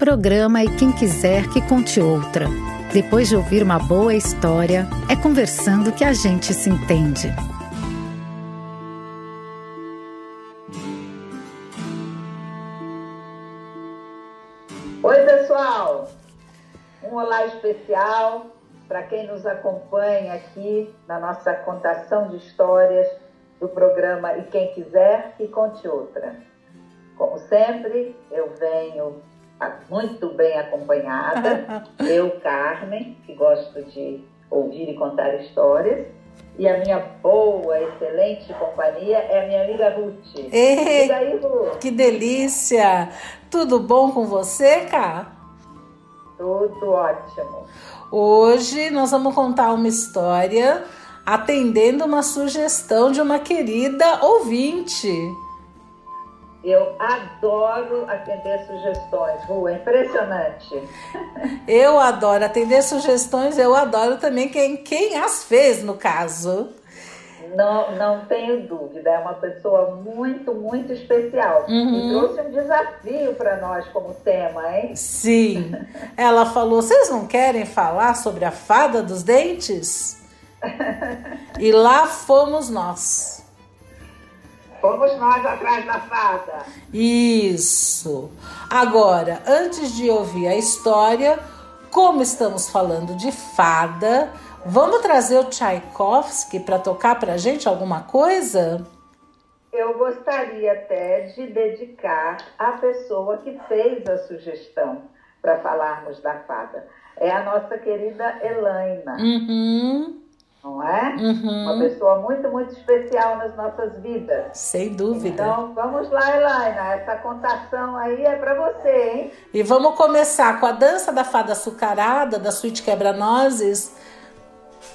Programa E Quem Quiser Que Conte Outra. Depois de ouvir uma boa história, é conversando que a gente se entende. Oi, pessoal! Um olá especial para quem nos acompanha aqui na nossa contação de histórias do programa E Quem Quiser Que Conte Outra. Como sempre, eu venho muito bem acompanhada. eu, Carmen, que gosto de ouvir e contar histórias. E a minha boa, excelente companhia é a minha amiga Ruth. Ei, e aí, Ruth? Que delícia! Tudo bom com você, Cá? Tudo ótimo. Hoje nós vamos contar uma história atendendo uma sugestão de uma querida ouvinte. Eu adoro atender sugestões, Ru, é impressionante. Eu adoro atender sugestões, eu adoro também quem, quem as fez, no caso. Não, não tenho dúvida, é uma pessoa muito, muito especial. Uhum. E trouxe um desafio para nós como tema, hein? Sim. Ela falou: vocês não querem falar sobre a fada dos dentes? e lá fomos nós. Fomos nós atrás da fada. Isso. Agora, antes de ouvir a história, como estamos falando de fada, vamos trazer o Tchaikovsky para tocar para gente alguma coisa? Eu gostaria até de dedicar à pessoa que fez a sugestão para falarmos da fada. É a nossa querida Elaina. Uhum não é? Uhum. Uma pessoa muito, muito especial nas nossas vidas. Sem dúvida. Então, vamos lá, Elaina. Essa contação aí é para você, hein? E vamos começar com a dança da fada açucarada, da suíte quebra-nozes,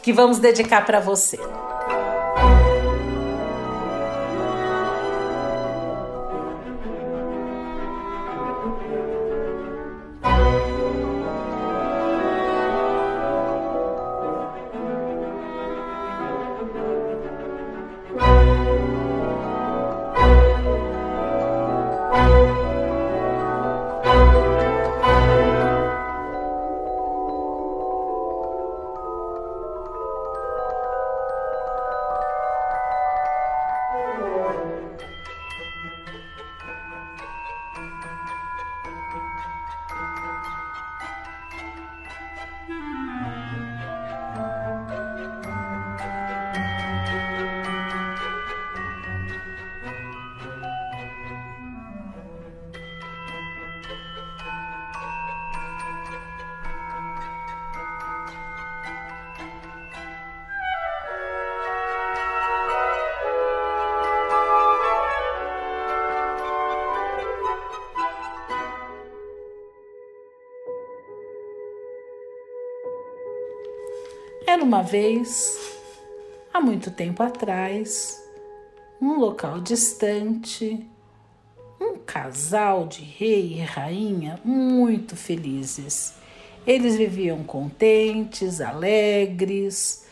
que vamos dedicar para você. Era uma vez, há muito tempo atrás, num local distante, um casal de rei e rainha muito felizes. Eles viviam contentes, alegres,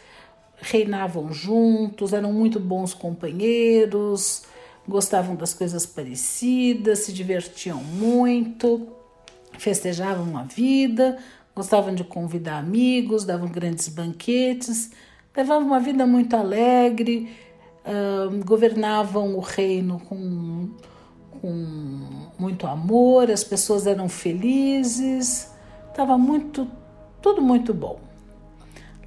reinavam juntos, eram muito bons companheiros, gostavam das coisas parecidas, se divertiam muito, festejavam a vida, Gostavam de convidar amigos, davam grandes banquetes, levavam uma vida muito alegre, uh, governavam o reino com, com muito amor, as pessoas eram felizes, estava muito, tudo muito bom.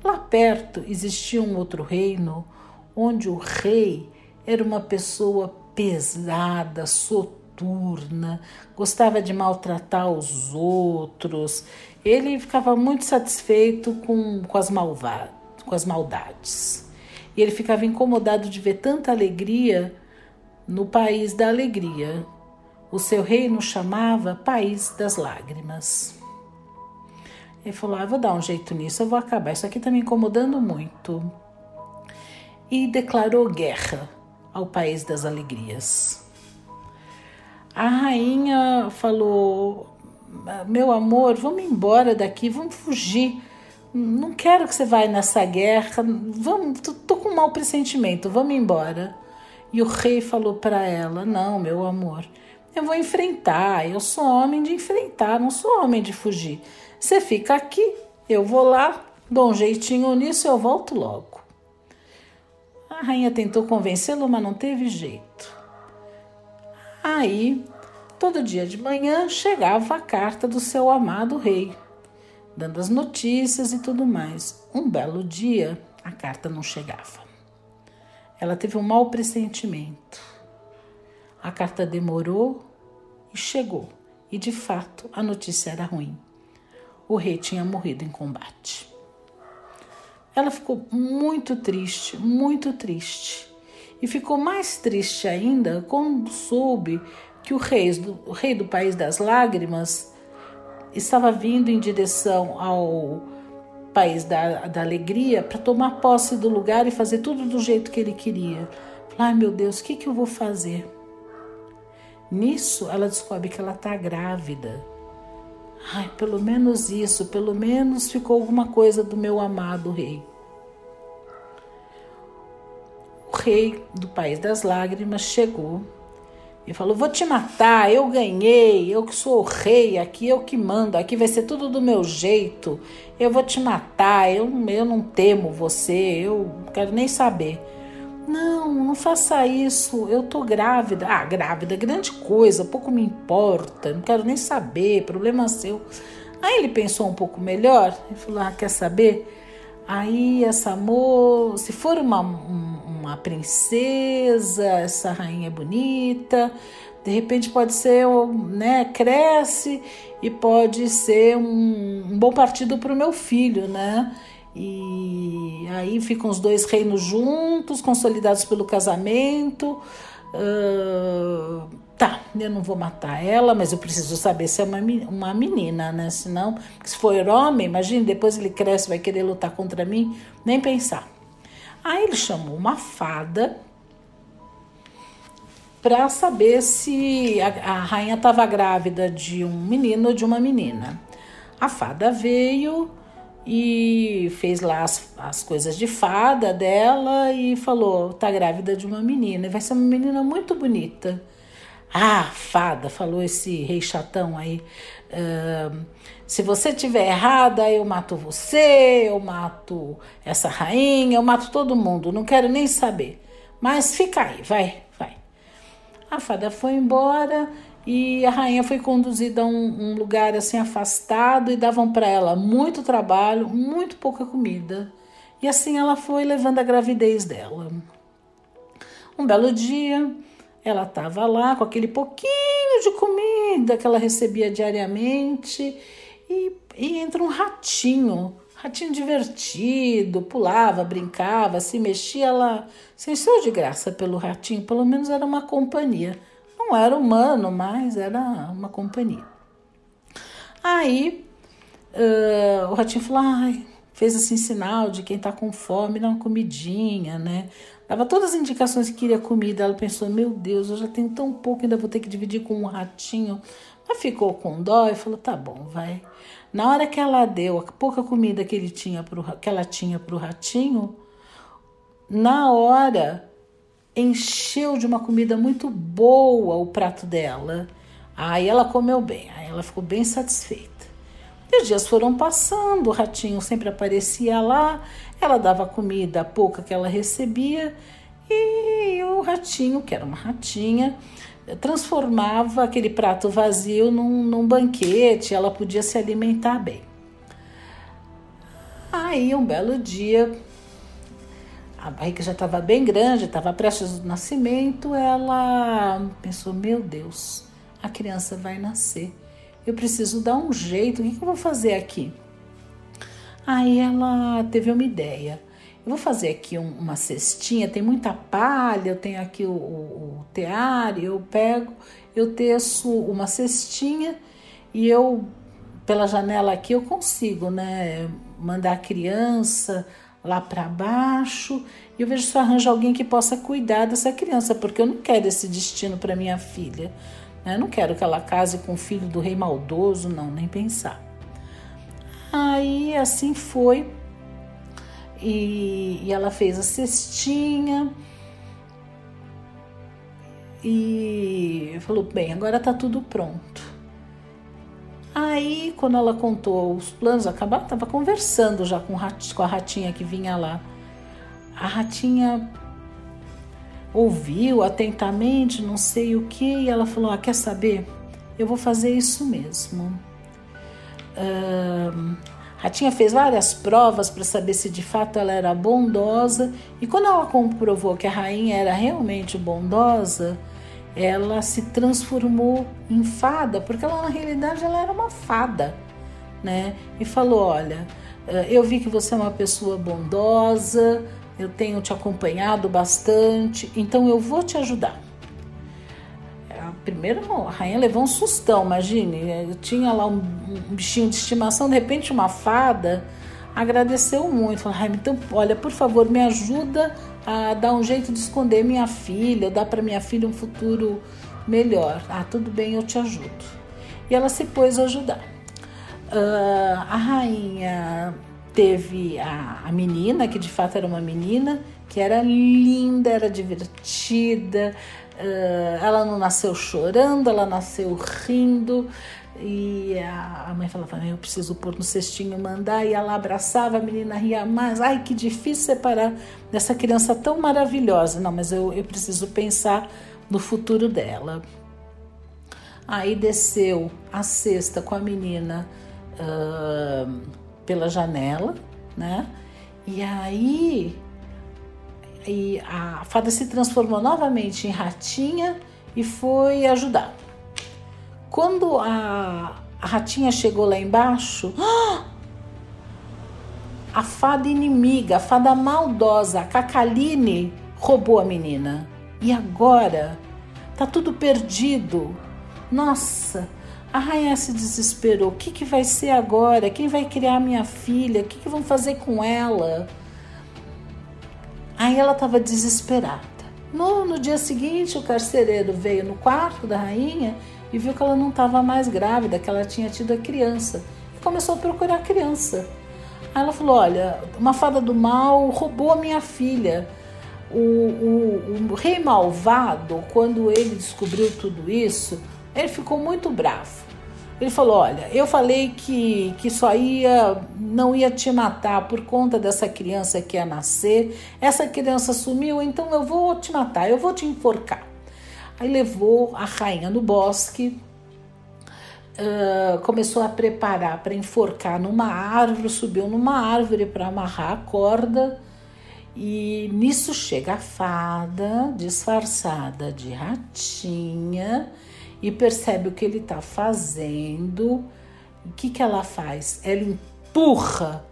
Lá perto existia um outro reino onde o rei era uma pessoa pesada, soturna, gostava de maltratar os outros ele ficava muito satisfeito com, com, as, malva, com as maldades. E ele ficava incomodado de ver tanta alegria no país da alegria. O seu reino chamava País das Lágrimas. Ele falou: ah, vou dar um jeito nisso, eu vou acabar. Isso aqui está me incomodando muito. E declarou guerra ao País das Alegrias. A rainha falou: meu amor, vamos embora daqui, vamos fugir. Não quero que você vá nessa guerra. Vamos, tô, tô com um mau pressentimento, vamos embora. E o rei falou para ela: Não, meu amor, Eu vou enfrentar. Eu sou homem de enfrentar, não sou homem de fugir. Você fica aqui, eu vou lá, dou um jeitinho nisso, eu volto logo. A rainha tentou convencê-lo, mas não teve jeito. Aí, todo dia de manhã, chegava a carta do seu amado rei, dando as notícias e tudo mais. Um belo dia, a carta não chegava. Ela teve um mau pressentimento. A carta demorou e chegou, e de fato a notícia era ruim. O rei tinha morrido em combate. Ela ficou muito triste, muito triste. E ficou mais triste ainda quando soube que o rei do, o rei do País das Lágrimas estava vindo em direção ao País da, da Alegria para tomar posse do lugar e fazer tudo do jeito que ele queria. Ai meu Deus, o que, que eu vou fazer? Nisso ela descobre que ela está grávida. Ai, pelo menos isso, pelo menos ficou alguma coisa do meu amado rei. O rei do país das lágrimas chegou e falou: Vou te matar, eu ganhei, eu que sou o rei aqui, eu que mando, aqui vai ser tudo do meu jeito, eu vou te matar, eu, eu não temo você, eu não quero nem saber. Não, não faça isso. Eu tô grávida. Ah, grávida, grande coisa, pouco me importa, não quero nem saber, problema seu. Aí ele pensou um pouco melhor e falou: Ah, quer saber? Aí essa moça, se for uma, uma princesa, essa rainha bonita, de repente pode ser, né, cresce e pode ser um, um bom partido para o meu filho, né? E aí ficam os dois reinos juntos, consolidados pelo casamento. Uh, tá, eu não vou matar ela, mas eu preciso saber se é uma, uma menina, né? Senão, se for homem, imagine, depois ele cresce, vai querer lutar contra mim, nem pensar. Aí ele chamou uma fada para saber se a, a rainha estava grávida de um menino ou de uma menina. A fada veio e fez lá as, as coisas de fada dela e falou: tá grávida de uma menina, e vai ser uma menina muito bonita. Ah, fada, falou esse rei chatão aí. Uh, se você tiver errada, eu mato você, eu mato essa rainha, eu mato todo mundo, não quero nem saber. Mas fica aí, vai, vai. A fada foi embora e a rainha foi conduzida a um, um lugar assim afastado e davam para ela muito trabalho, muito pouca comida. E assim ela foi levando a gravidez dela. Um belo dia, ela estava lá com aquele pouquinho de comida que ela recebia diariamente e, e entra um ratinho, ratinho divertido, pulava, brincava, se mexia, ela se encheu de graça pelo ratinho, pelo menos era uma companhia. Não era humano, mas era uma companhia. Aí uh, o ratinho falou, ai, fez assim sinal de quem tá com fome, dá uma comidinha, né? Dava todas as indicações que queria comida. Ela pensou, meu Deus, eu já tenho tão pouco, ainda vou ter que dividir com um ratinho. Mas ficou com dó e falou, tá bom, vai. Na hora que ela deu a pouca comida que, ele tinha pro, que ela tinha para o ratinho, na hora encheu de uma comida muito boa o prato dela. Aí ela comeu bem, aí ela ficou bem satisfeita. E os dias foram passando, o ratinho sempre aparecia lá, ela dava comida pouca que ela recebia, e o ratinho, que era uma ratinha, transformava aquele prato vazio num, num banquete, ela podia se alimentar bem. Aí, um belo dia, a barriga já estava bem grande, estava prestes ao nascimento, ela pensou: meu Deus, a criança vai nascer. Eu preciso dar um jeito, o que, que eu vou fazer aqui? Aí ela teve uma ideia. Vou fazer aqui um, uma cestinha, tem muita palha, eu tenho aqui o, o, o eu pego, eu teço uma cestinha e eu, pela janela aqui, eu consigo, né, mandar a criança lá para baixo e eu vejo se eu arranjo alguém que possa cuidar dessa criança, porque eu não quero esse destino para minha filha. Né? Eu não quero que ela case com o filho do rei maldoso, não, nem pensar. Aí assim foi. E, e ela fez a cestinha. e falou: bem, agora tá tudo pronto. Aí, quando ela contou os planos, acabar, tava conversando já com, com a ratinha que vinha lá. A ratinha ouviu atentamente, não sei o que, e ela falou: ah, quer saber? Eu vou fazer isso mesmo. Ratinha fez várias provas para saber se de fato ela era bondosa, e quando ela comprovou que a rainha era realmente bondosa, ela se transformou em fada, porque ela na realidade ela era uma fada, né? E falou: "Olha, eh, eu vi que você é uma pessoa bondosa, eu tenho te acompanhado bastante, então eu vou te ajudar." Primeiro a rainha levou um sustão, imagine. Tinha lá um, um bichinho de estimação, de repente uma fada agradeceu muito. Falou, Rainha, então, olha, por favor, me ajuda a dar um jeito de esconder minha filha, dar para minha filha um futuro melhor. Ah, tudo bem, eu te ajudo. E ela se pôs a ajudar. Uh, a rainha teve a, a menina, que de fato era uma menina, que era linda, era divertida, Uh, ela não nasceu chorando, ela nasceu rindo. E a, a mãe falava: Eu preciso pôr no cestinho, mandar. E ela abraçava, a menina ria mais. Ai, que difícil separar dessa criança tão maravilhosa. Não, mas eu, eu preciso pensar no futuro dela. Aí desceu a cesta com a menina uh, pela janela, né? E aí e a fada se transformou novamente em ratinha e foi ajudar. Quando a, a ratinha chegou lá embaixo, a fada inimiga, a fada maldosa, a Cacaline, roubou a menina. E agora tá tudo perdido. Nossa, a rainha se desesperou. O que, que vai ser agora? Quem vai criar minha filha? O que, que vão fazer com ela? Aí ela estava desesperada. No, no dia seguinte, o carcereiro veio no quarto da rainha e viu que ela não estava mais grávida, que ela tinha tido a criança. E começou a procurar a criança. Aí ela falou: Olha, uma fada do mal roubou a minha filha. O, o, o rei malvado, quando ele descobriu tudo isso, ele ficou muito bravo. Ele falou: Olha, eu falei que, que só ia, não ia te matar por conta dessa criança que ia nascer. Essa criança sumiu, então eu vou te matar, eu vou te enforcar. Aí levou a rainha no bosque, uh, começou a preparar para enforcar numa árvore, subiu numa árvore para amarrar a corda. E nisso chega a fada disfarçada de ratinha e percebe o que ele está fazendo. O que, que ela faz? Ela empurra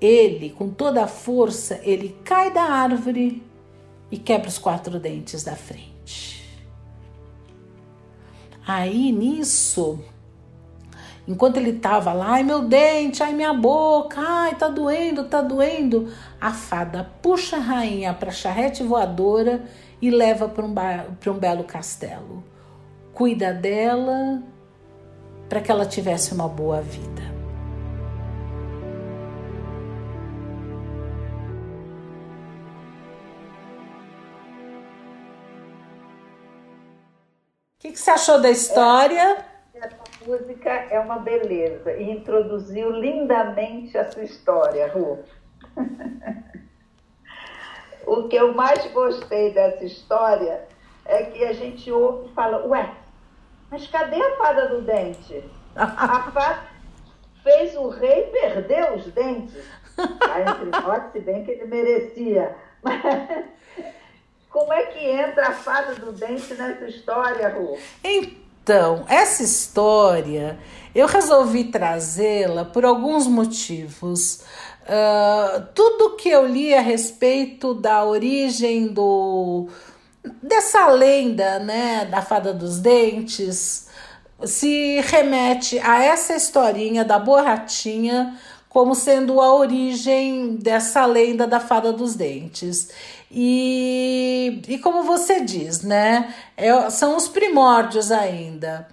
ele com toda a força, ele cai da árvore e quebra os quatro dentes da frente. Aí nisso, enquanto ele estava lá, ai meu dente, ai minha boca, ai tá doendo, tá doendo, a fada puxa a rainha para a charrete voadora e leva para um, um belo castelo cuida dela para que ela tivesse uma boa vida. O que, que, você achou da história? Essa música é uma beleza e introduziu lindamente a sua história, Ru. o que eu mais gostei dessa história é que a gente ouve e fala, ué, mas cadê a fada do dente? A fada fez o rei perder os dentes. Aí, entre nós, se bem que ele merecia. Mas como é que entra a fada do dente nessa história, Ru? Então, essa história eu resolvi trazê-la por alguns motivos. Uh, tudo que eu li a respeito da origem do, dessa lenda, né, da fada dos dentes, se remete a essa historinha da borratinha como sendo a origem dessa lenda da fada dos dentes. E, e como você diz, né, é, são os primórdios ainda.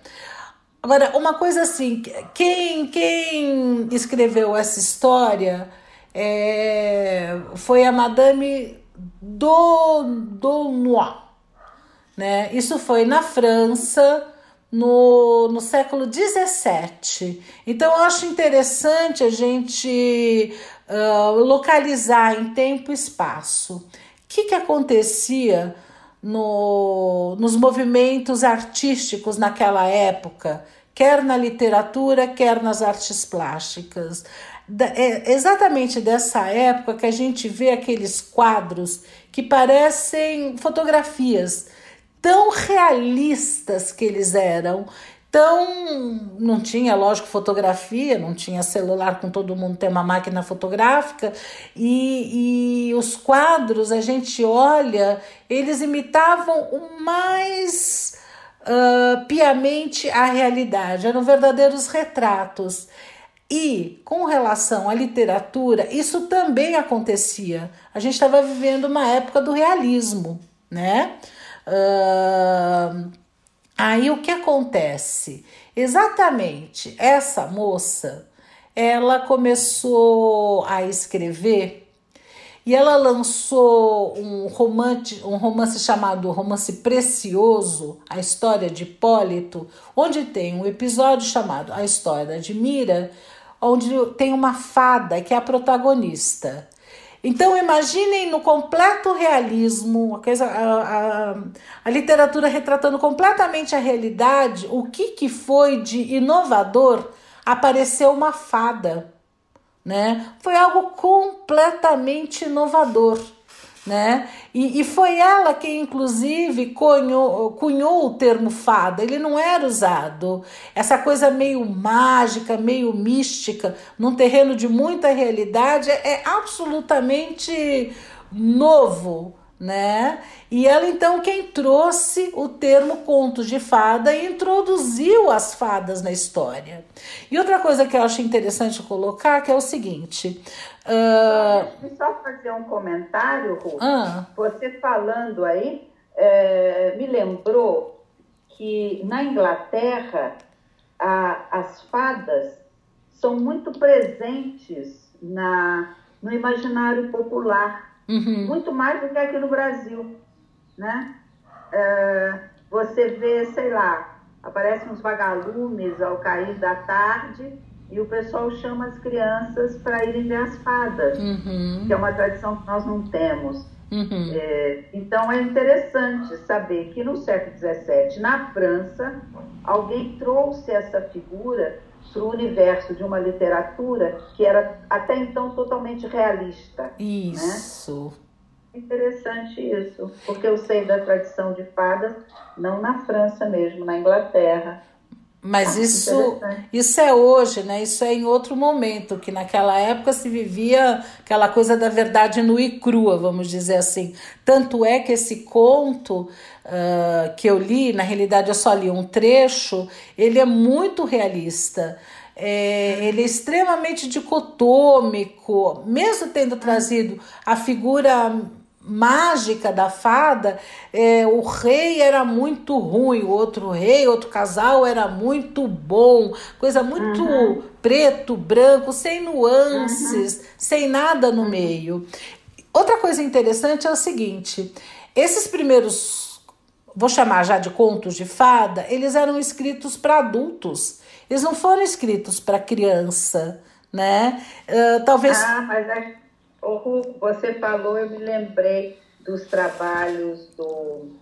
Agora, uma coisa assim, quem, quem escreveu essa história é, foi a Madame Noir. Né? Isso foi na França no, no século XVII. Então, eu acho interessante a gente uh, localizar em tempo e espaço o que, que acontecia no, nos movimentos artísticos naquela época, quer na literatura, quer nas artes plásticas. É exatamente dessa época que a gente vê aqueles quadros que parecem fotografias tão realistas que eles eram. Tão. Não tinha, lógico, fotografia, não tinha celular com todo mundo ter uma máquina fotográfica, e, e os quadros, a gente olha, eles imitavam o mais uh, piamente a realidade, eram verdadeiros retratos. E com relação à literatura, isso também acontecia. A gente estava vivendo uma época do realismo, né? Uh, aí o que acontece? Exatamente, essa moça, ela começou a escrever e ela lançou um romance, um romance chamado Romance Precioso, a história de Hipólito, onde tem um episódio chamado A História de Mira, onde tem uma fada que é a protagonista. Então imaginem no completo realismo, a, a, a, a, literatura retratando completamente a realidade, o que, que foi de inovador apareceu uma fada, né? Foi algo completamente inovador né? E, e foi ela que, inclusive, cunhou, cunhou o termo fada. Ele não era usado. Essa coisa meio mágica, meio mística, num terreno de muita realidade, é, é absolutamente novo né? E ela então quem trouxe o termo contos de fada e introduziu as fadas na história. E outra coisa que eu acho interessante colocar que é o seguinte. Uh... Só fazer um comentário, Ruth. Ah. Você falando aí é, me lembrou que na Inglaterra a, as fadas são muito presentes na, no imaginário popular Uhum. Muito mais do que aqui no Brasil, né? É, você vê, sei lá, aparecem uns vagalumes ao cair da tarde e o pessoal chama as crianças para irem ver as fadas, uhum. que é uma tradição que nós não temos. Uhum. É, então é interessante saber que no século XVII, na França, alguém trouxe essa figura para o universo de uma literatura que era até então totalmente realista. Né? Isso. Né? Interessante isso, porque eu sei da tradição de fadas, não na França mesmo, na Inglaterra. Mas ah, isso, isso é hoje, né? Isso é em outro momento, que naquela época se vivia aquela coisa da verdade nua e crua, vamos dizer assim. Tanto é que esse conto uh, que eu li, na realidade eu só li um trecho, ele é muito realista. É, ele é extremamente dicotômico, mesmo tendo trazido a figura mágica da fada, é, o rei era muito ruim, o outro rei, outro casal era muito bom, coisa muito uhum. preto, branco, sem nuances, uhum. sem nada no meio. Outra coisa interessante é o seguinte: esses primeiros, vou chamar já de contos de fada, eles eram escritos para adultos, eles não foram escritos para criança, né? Uh, talvez. Ah, mas é Ô, Ru, você falou, eu me lembrei dos trabalhos do.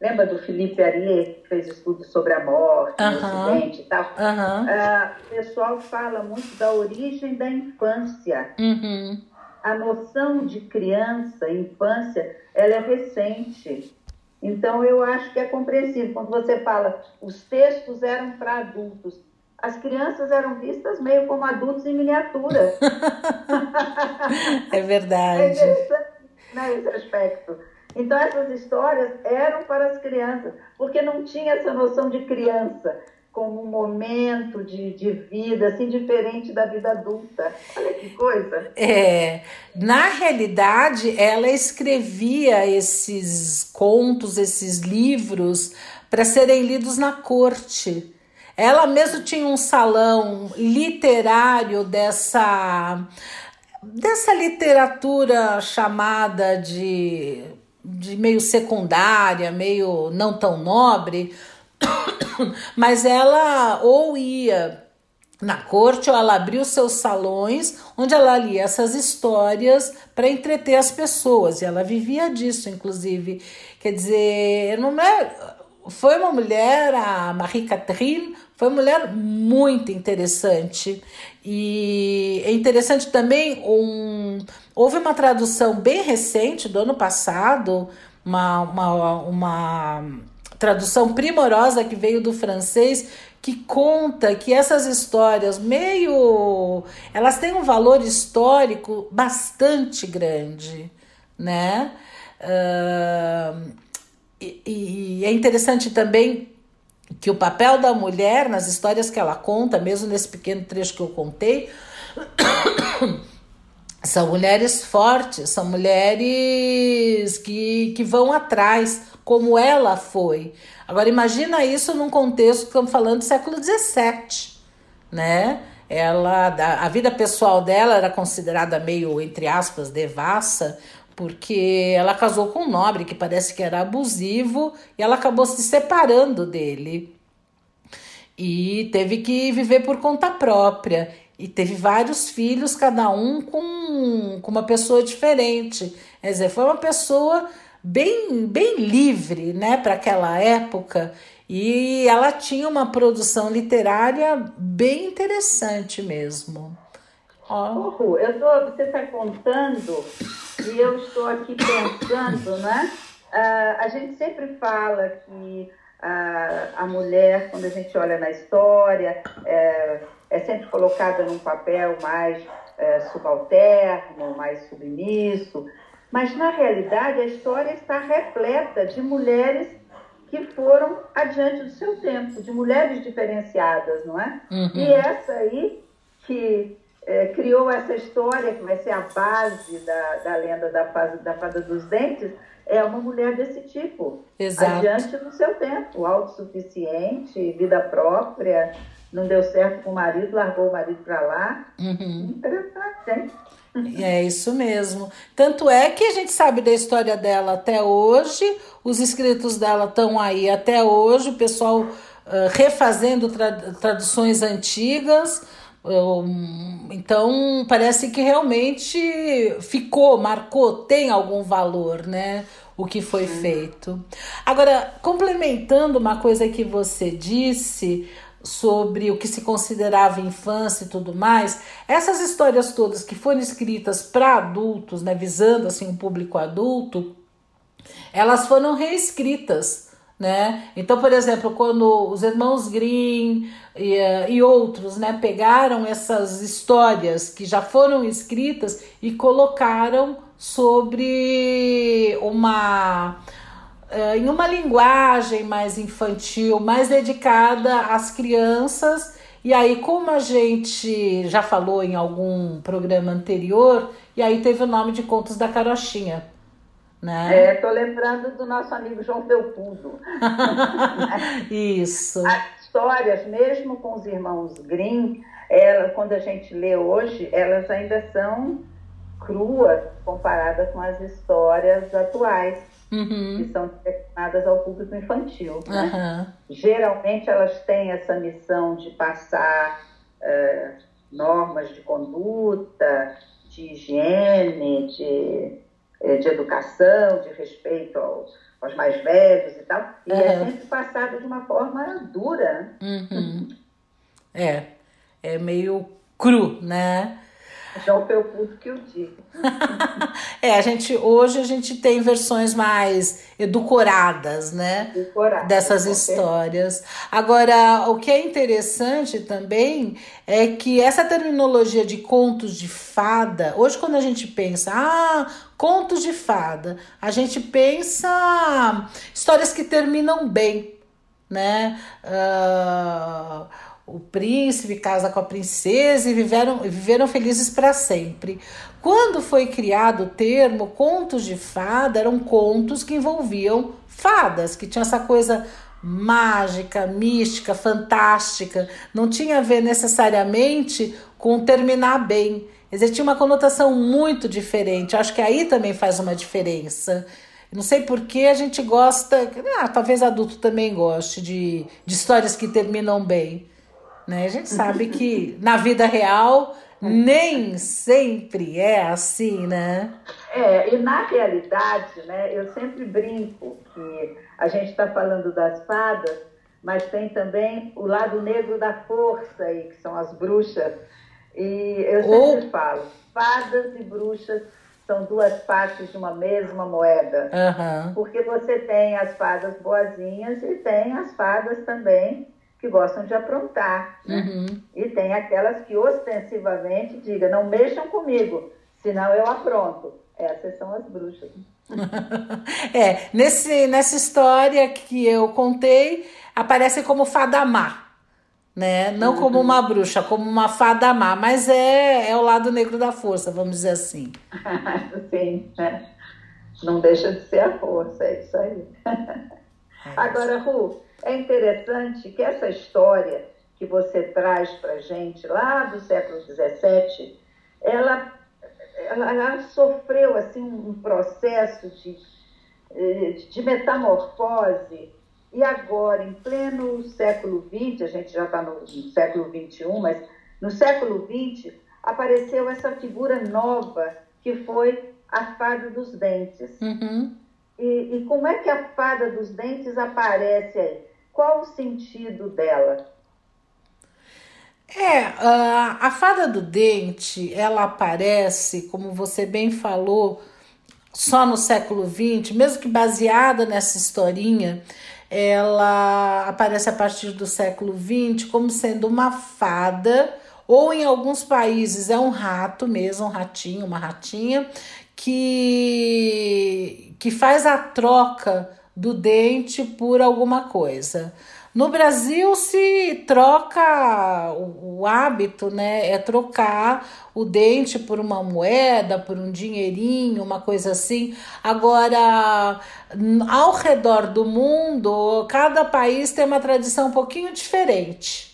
Lembra do Felipe Arier, que fez estudos sobre a morte, o Ocidente e tal? Uh, o pessoal fala muito da origem da infância. Uhum. A noção de criança, infância, ela é recente. Então, eu acho que é compreensível. Quando você fala, os textos eram para adultos as crianças eram vistas meio como adultos em miniatura. é verdade. É interessante né, esse aspecto. Então, essas histórias eram para as crianças, porque não tinha essa noção de criança como um momento de, de vida, assim, diferente da vida adulta. Olha que coisa. É, na realidade, ela escrevia esses contos, esses livros, para serem lidos na corte. Ela mesmo tinha um salão literário dessa dessa literatura chamada de de meio secundária, meio não tão nobre, mas ela ou ia na corte ou ela abria os seus salões onde ela lia essas histórias para entreter as pessoas. E ela vivia disso inclusive. Quer dizer não é foi uma mulher a Marie Catherine foi uma mulher muito interessante e é interessante também um houve uma tradução bem recente do ano passado uma, uma, uma tradução primorosa que veio do francês que conta que essas histórias meio elas têm um valor histórico bastante grande, né? Uh, e, e é interessante também que o papel da mulher nas histórias que ela conta, mesmo nesse pequeno trecho que eu contei, são mulheres fortes, são mulheres que, que vão atrás, como ela foi. Agora imagina isso num contexto que estamos falando do século XVII, né? Ela, a vida pessoal dela era considerada meio, entre aspas, devassa, porque ela casou com um nobre que parece que era abusivo e ela acabou se separando dele. E teve que viver por conta própria. E teve vários filhos, cada um com, com uma pessoa diferente. Quer dizer, foi uma pessoa bem, bem livre né, para aquela época. E ela tinha uma produção literária bem interessante mesmo. Oh. eu tô, você está contando e eu estou aqui pensando, né? Uh, a gente sempre fala que uh, a mulher, quando a gente olha na história, é, é sempre colocada num papel mais é, subalterno, mais submisso, mas, na realidade, a história está repleta de mulheres que foram adiante do seu tempo, de mulheres diferenciadas, não é? Uhum. E essa aí que é, criou essa história, que vai ser a base da, da lenda da, fase, da Fada dos Dentes, é uma mulher desse tipo. Exato. Adiante do seu tempo, autossuficiente, vida própria, não deu certo com o marido, largou o marido para lá. Uhum. Interessante, hein? É isso mesmo. Tanto é que a gente sabe da história dela até hoje, os escritos dela estão aí até hoje, o pessoal uh, refazendo tra traduções antigas. Então, parece que realmente ficou, marcou, tem algum valor, né? O que foi feito. Agora, complementando uma coisa que você disse, sobre o que se considerava infância e tudo mais, essas histórias todas que foram escritas para adultos, né, visando assim um público adulto, elas foram reescritas, né? Então, por exemplo, quando os irmãos Grimm e, e outros, né, pegaram essas histórias que já foram escritas e colocaram sobre uma uh, em uma linguagem mais infantil, mais dedicada às crianças. E aí, como a gente já falou em algum programa anterior, e aí teve o nome de Contos da Carochinha. Né? É, tô lembrando do nosso amigo João Felpudo. Isso. As histórias, mesmo com os irmãos Grimm, ela, quando a gente lê hoje, elas ainda são cruas comparadas com as histórias atuais uhum. que são destinadas ao público infantil. Né? Uhum. Geralmente elas têm essa missão de passar uh, normas de conduta, de higiene, de, de educação, de respeito aos, aos mais velhos e tal, e uhum. é sempre passado de uma forma dura. Uhum. É, é meio cru, né? Já o Felpudo que eu digo. é, a gente hoje a gente tem versões mais edulcoradas, né? Edulcoradas, dessas histórias. Agora, o que é interessante também é que essa terminologia de contos de fada, hoje quando a gente pensa, ah, contos de fada, a gente pensa histórias que terminam bem, né? Uh, o príncipe casa com a princesa e viveram, viveram felizes para sempre. Quando foi criado o termo contos de fada, eram contos que envolviam fadas, que tinham essa coisa mágica, mística, fantástica. Não tinha a ver necessariamente com terminar bem. Existia uma conotação muito diferente. Acho que aí também faz uma diferença. Não sei por que a gente gosta, ah, talvez adulto também goste de, de histórias que terminam bem. Né? A gente sabe que na vida real nem sempre é assim, né? É, e na realidade, né, eu sempre brinco que a gente está falando das fadas, mas tem também o lado negro da força aí, que são as bruxas. E eu sempre falo, fadas e bruxas são duas partes de uma mesma moeda. Uhum. Porque você tem as fadas boazinhas e tem as fadas também que gostam de aprontar. Né? Uhum. E tem aquelas que ostensivamente digam, não mexam comigo, senão eu apronto. Essas são as bruxas. é, nesse, nessa história que eu contei, aparece como fada má. Né? Não uhum. como uma bruxa, como uma fada má, mas é, é o lado negro da força, vamos dizer assim. Sim, né? não deixa de ser a força, é isso aí. É Agora, Ru, é interessante que essa história que você traz para gente lá do século XVII, ela, ela, ela sofreu assim um processo de, eh, de metamorfose e agora, em pleno século XX, a gente já está no, no século XXI, mas no século XX apareceu essa figura nova que foi a fada dos dentes. Uhum. E, e como é que a fada dos dentes aparece aí? Qual o sentido dela? É, a, fada do dente, ela aparece, como você bem falou, só no século XX, mesmo que baseada nessa historinha, ela aparece a partir do século XX como sendo uma fada, ou em alguns países é um rato mesmo, um ratinho, uma ratinha, que, que faz a troca do dente por alguma coisa. No Brasil se troca o, o, hábito, né? É trocar o dente por uma moeda, por um dinheirinho, uma coisa assim. Agora, ao redor do mundo, cada país tem uma tradição um pouquinho diferente.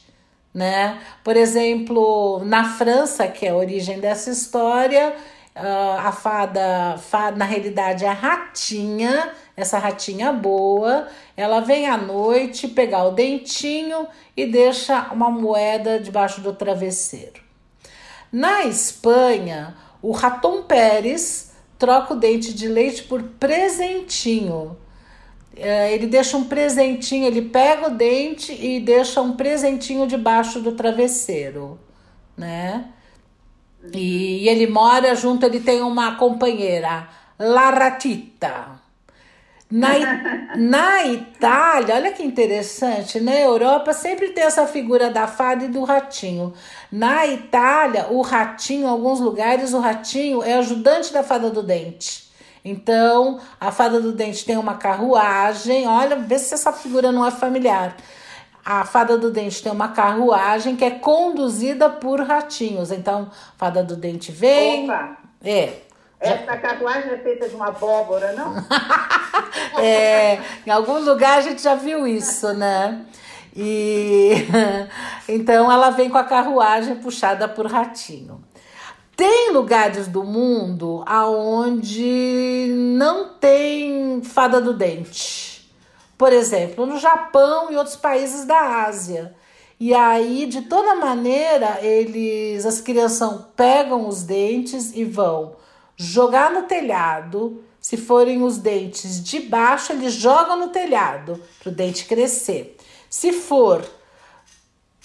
Né? Por exemplo, na França, que é a origem dessa história, ah, a fada, fada, na realidade, é a ratinha essa ratinha boa, ela vem à noite pegar o dentinho e deixa uma moeda debaixo do travesseiro. Na Espanha, o Raton Pérez troca o dente de leite por presentinho. É, ele deixa um presentinho, ele pega o dente e deixa um presentinho debaixo do travesseiro, né? E ele mora junto, ele tem uma companheira, La Ratita. Na, na Itália, olha que interessante, na Europa sempre tem essa figura da fada e do ratinho. Na Itália, o ratinho, em alguns lugares, o ratinho é ajudante da fada do dente. Então, a fada do dente tem uma carruagem, olha, vê se essa figura não é familiar. A fada do dente tem uma carruagem que é conduzida por ratinhos. Então, a fada do dente vem. Opa! É, essa carruagem é feita de uma abóbora, não? é, em algum lugar a gente já viu isso, né? E então ela vem com a carruagem puxada por ratinho. Tem lugares do mundo aonde não tem fada do dente. Por exemplo, no Japão e outros países da Ásia. E aí, de toda maneira, eles, as crianças pegam os dentes e vão jogar no telhado. Se forem os dentes de baixo, eles jogam no telhado para o dente crescer. Se for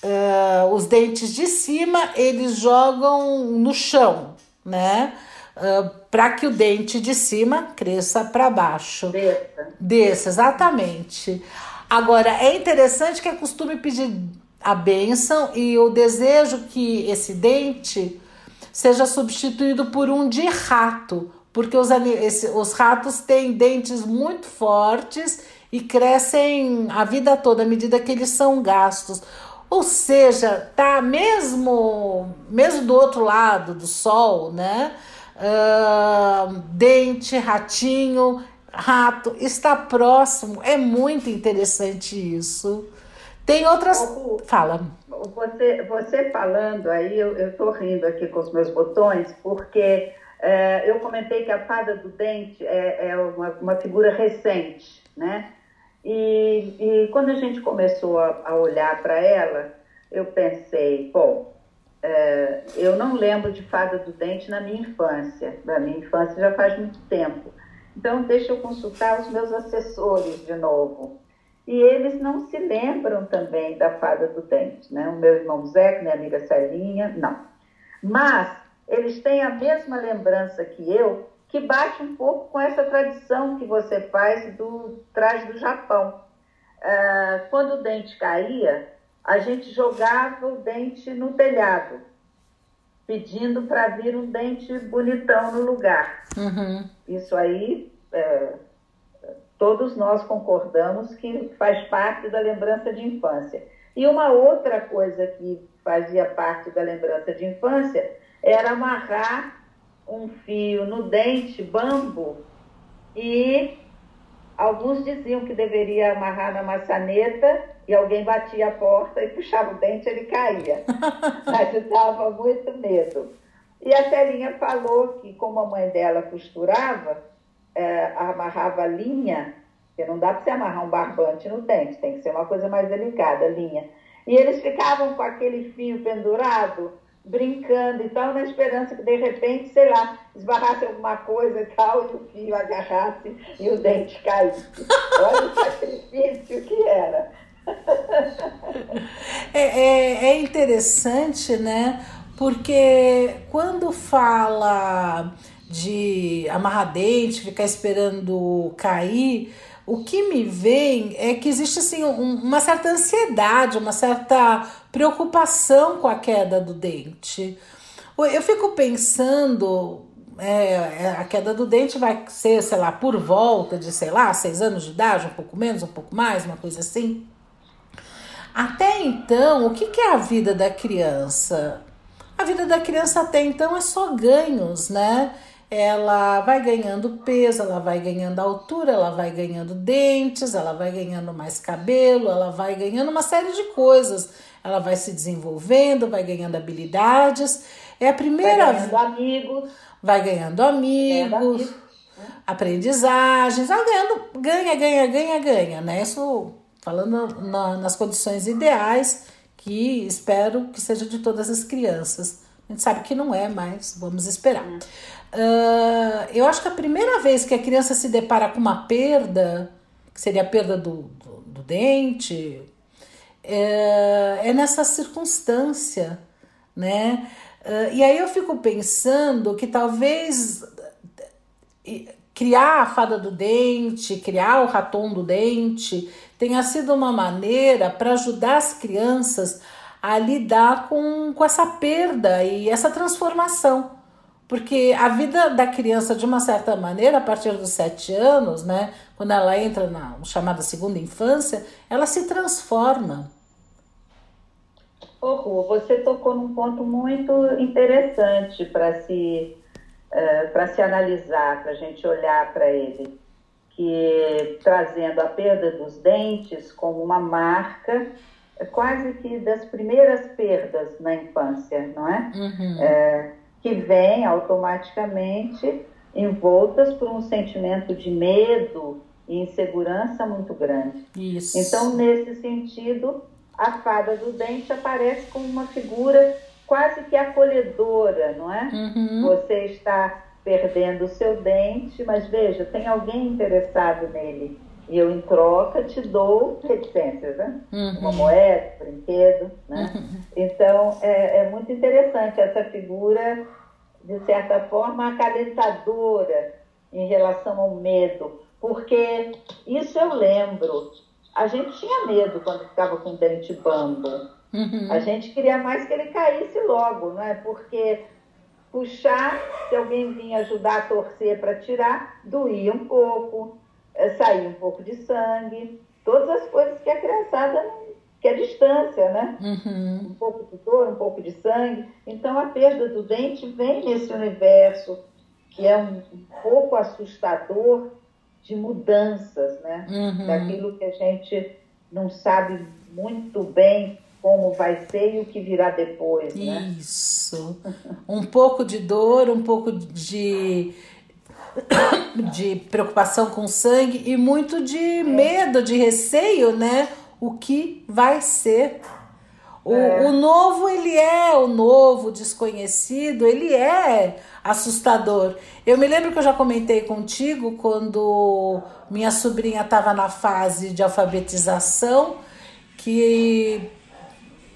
uh, os dentes de cima, eles jogam no chão, né? Uh, para que o dente de cima cresça para baixo. Desça. Desça, exatamente. Agora, é interessante que é costume pedir a bênção e o desejo que esse dente seja substituído por um de rato, porque os, esse, os ratos têm dentes muito fortes e crescem a vida toda à medida que eles são gastos. Ou seja, tá mesmo mesmo do outro lado do sol, né? Uh, dente, ratinho, rato está próximo. É muito interessante isso. Tem outras. Fala você, você falando aí, eu estou rindo aqui com os meus botões, porque É, eu comentei que a fada do dente é, é uma, uma, figura recente, né? E, e, quando a gente começou a, a olhar para ela, eu pensei, bom, é, eu não lembro de fada do dente na minha infância. Na minha infância já faz muito tempo. Então, deixa eu consultar os meus assessores de novo. E eles não se lembram também da fada do dente, né? O meu irmão Zé, minha amiga Celinha, não. Mas eles têm a mesma lembrança que eu, que bate um pouco com essa tradição que você faz do trás do Japão. Uh, quando o dente caía, a gente jogava o dente no telhado, pedindo para vir um dente bonitão no lugar. Uhum. Isso aí é, todos nós concordamos que faz parte da lembrança de infância. E uma outra coisa que fazia parte da lembrança de infância era amarrar um fio no dente bambu e alguns diziam que deveria amarrar na maçaneta e alguém batia a porta e puxava o dente ele caía. Mas dava muito medo. E a Celinha falou que como a mãe dela costurava, é, amarrava linha, porque não dá para você amarrar um barbante no dente, tem que ser uma coisa mais delicada, linha. E eles ficavam com aquele fio pendurado, brincando e tal, na esperança que de repente, sei lá, esbarrasse alguma coisa e tal, e o fio agarrasse e o dente caísse. Olha o sacrifício que era. É, é, é interessante, né? Porque quando fala de amarrar dente, ficar esperando cair, o que me vem é que existe assim um, uma certa ansiedade, uma certa preocupação com a queda do dente. Eu fico pensando, é, é, a queda do dente vai ser, sei lá, por volta de, sei lá, seis anos de idade, um pouco menos, um pouco mais, uma coisa assim. Até então, o que, que é a vida da criança? A vida da criança até então é só ganhos, né? Ela vai ganhando peso, ela vai ganhando altura, ela vai ganhando dentes, ela vai ganhando mais cabelo, ela vai ganhando uma série de coisas. Ela vai se desenvolvendo, vai ganhando habilidades. É a primeira. Vai ganhando amigos. Vai ganhando amigos. amigos né? Aprendizagens. Ela ganhando, ganha, ganha, ganha, ganha, né? Isso falando na, nas condições ideais, que espero que seja de todas as crianças. A gente sabe que não é, mas vamos esperar. Uh, eu acho que a primeira vez que a criança se depara com uma perda, que seria a perda do, do, do dente, é, é, nessa circunstância, né? Uh, e aí eu fico pensando que talvez criar a fada do dente, criar o raton do dente, tenha sido uma maneira para ajudar as crianças a lidar com, com essa perda e essa transformação. Porque a vida da criança, de uma certa maneira, a partir dos sete anos, né, quando ela entra na chamada segunda infância, ela se transforma. Ô, Ru, você tocou num ponto muito interessante para se, uh, para se analisar, para a gente olhar para ele, que trazendo a perda dos dentes como uma marca quase que das primeiras perdas na infância, não é? Uhum. é que vêm automaticamente envoltas por um sentimento de medo e insegurança muito grande. Isso. Então, nesse sentido, a fada do dente aparece como uma figura quase que acolhedora, não é? Uhum. Você está perdendo o seu dente, mas veja, tem alguém interessado nele. E eu, em troca, te dou reticências, né? Uhum. Uma moeda, um brinquedo, né? Uhum. Então, é, é muito interessante essa figura, de certa forma, acalentadora em relação ao medo. Porque isso eu lembro. A gente tinha medo quando ficava com o dente bambo. Uhum. A gente queria mais que ele caísse logo, não é? Porque puxar, se alguém vinha ajudar a torcer para tirar, doía um pouco sair um pouco de sangue, todas as coisas que a criançada que é distância, né? Uhum. Um pouco de dor, um pouco de sangue. Então a perda do dente vem nesse universo que é um, um pouco assustador de mudanças, né? Uhum. Daquilo que a gente não sabe muito bem como vai ser e o que virá depois, né? Isso. Um pouco de dor, um pouco de de preocupação com sangue e muito de medo, de receio, né? O que vai ser. O, é. o novo, ele é o novo, desconhecido, ele é assustador. Eu me lembro que eu já comentei contigo quando minha sobrinha estava na fase de alfabetização, que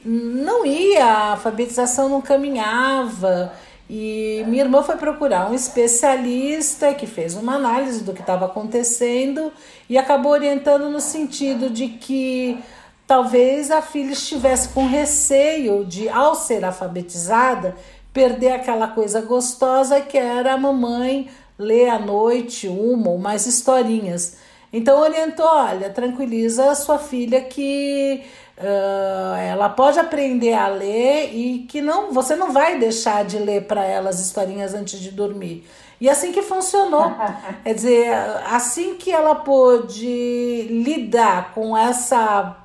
não ia, a alfabetização não caminhava. E minha irmã foi procurar um especialista que fez uma análise do que estava acontecendo e acabou orientando no sentido de que talvez a filha estivesse com receio de, ao ser alfabetizada, perder aquela coisa gostosa que era a mamãe ler à noite uma ou mais historinhas. Então orientou, olha, tranquiliza a sua filha que uh, ela pode aprender a ler e que não, você não vai deixar de ler para ela as historinhas antes de dormir. E assim que funcionou. Quer dizer, assim que ela pôde lidar com essa,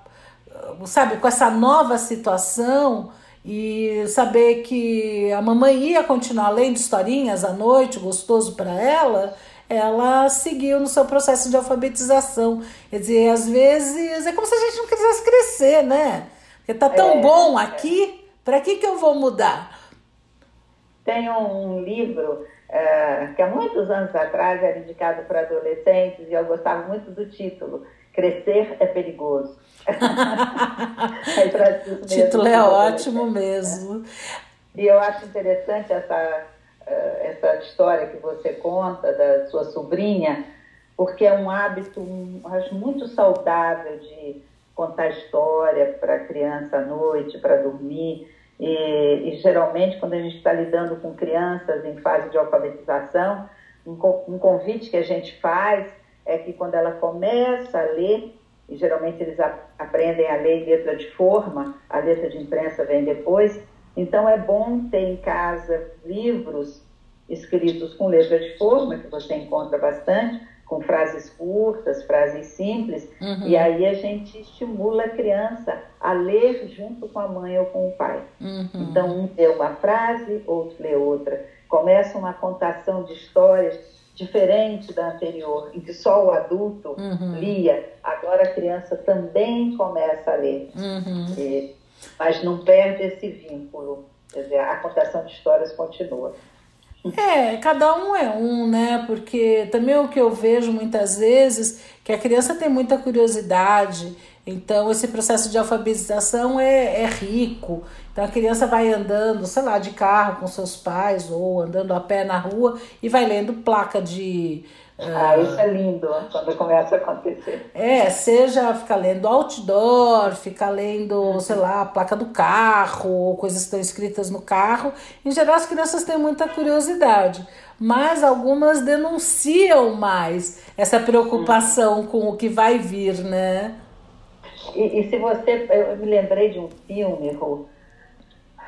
sabe, com essa nova situação e saber que a mamãe ia continuar lendo historinhas à noite, gostoso para ela, ela seguiu no seu processo de alfabetização. Quer dizer, às vezes é como se a gente não quisesse crescer, né? Porque tá tão é, bom aqui, para que, que eu vou mudar? Tem um livro é, que há muitos anos atrás era indicado para adolescentes e eu gostava muito do título. Crescer é perigoso. o título é ótimo mesmo. E eu acho interessante essa essa história que você conta da sua sobrinha, porque é um hábito, acho, muito saudável de contar história para a criança à noite, para dormir. E, e, geralmente, quando a gente está lidando com crianças em fase de alfabetização, um, um convite que a gente faz é que quando ela começa a ler, e geralmente eles aprendem a ler letra de forma, a letra de imprensa vem depois, então é bom ter em casa livros escritos com letra de forma, que você encontra bastante, com frases curtas, frases simples, uhum. e aí a gente estimula a criança a ler junto com a mãe ou com o pai. Uhum. Então, um lê uma frase, outro lê outra. Começa uma contação de histórias diferente da anterior, em que só o adulto uhum. lia, agora a criança também começa a ler. Uhum. E, mas não perde esse vínculo. Quer dizer, a contação de histórias continua. É, cada um é um, né? Porque também o que eu vejo muitas vezes que a criança tem muita curiosidade, então esse processo de alfabetização é, é rico. Então a criança vai andando, sei lá, de carro com seus pais ou andando a pé na rua e vai lendo placa de ah, isso é lindo quando começa a acontecer. É, seja ficar lendo outdoor, ficar lendo, sei lá, a placa do carro, ou coisas que estão escritas no carro. Em geral, as crianças têm muita curiosidade, mas algumas denunciam mais essa preocupação com o que vai vir, né? E, e se você. Eu me lembrei de um filme, Rô,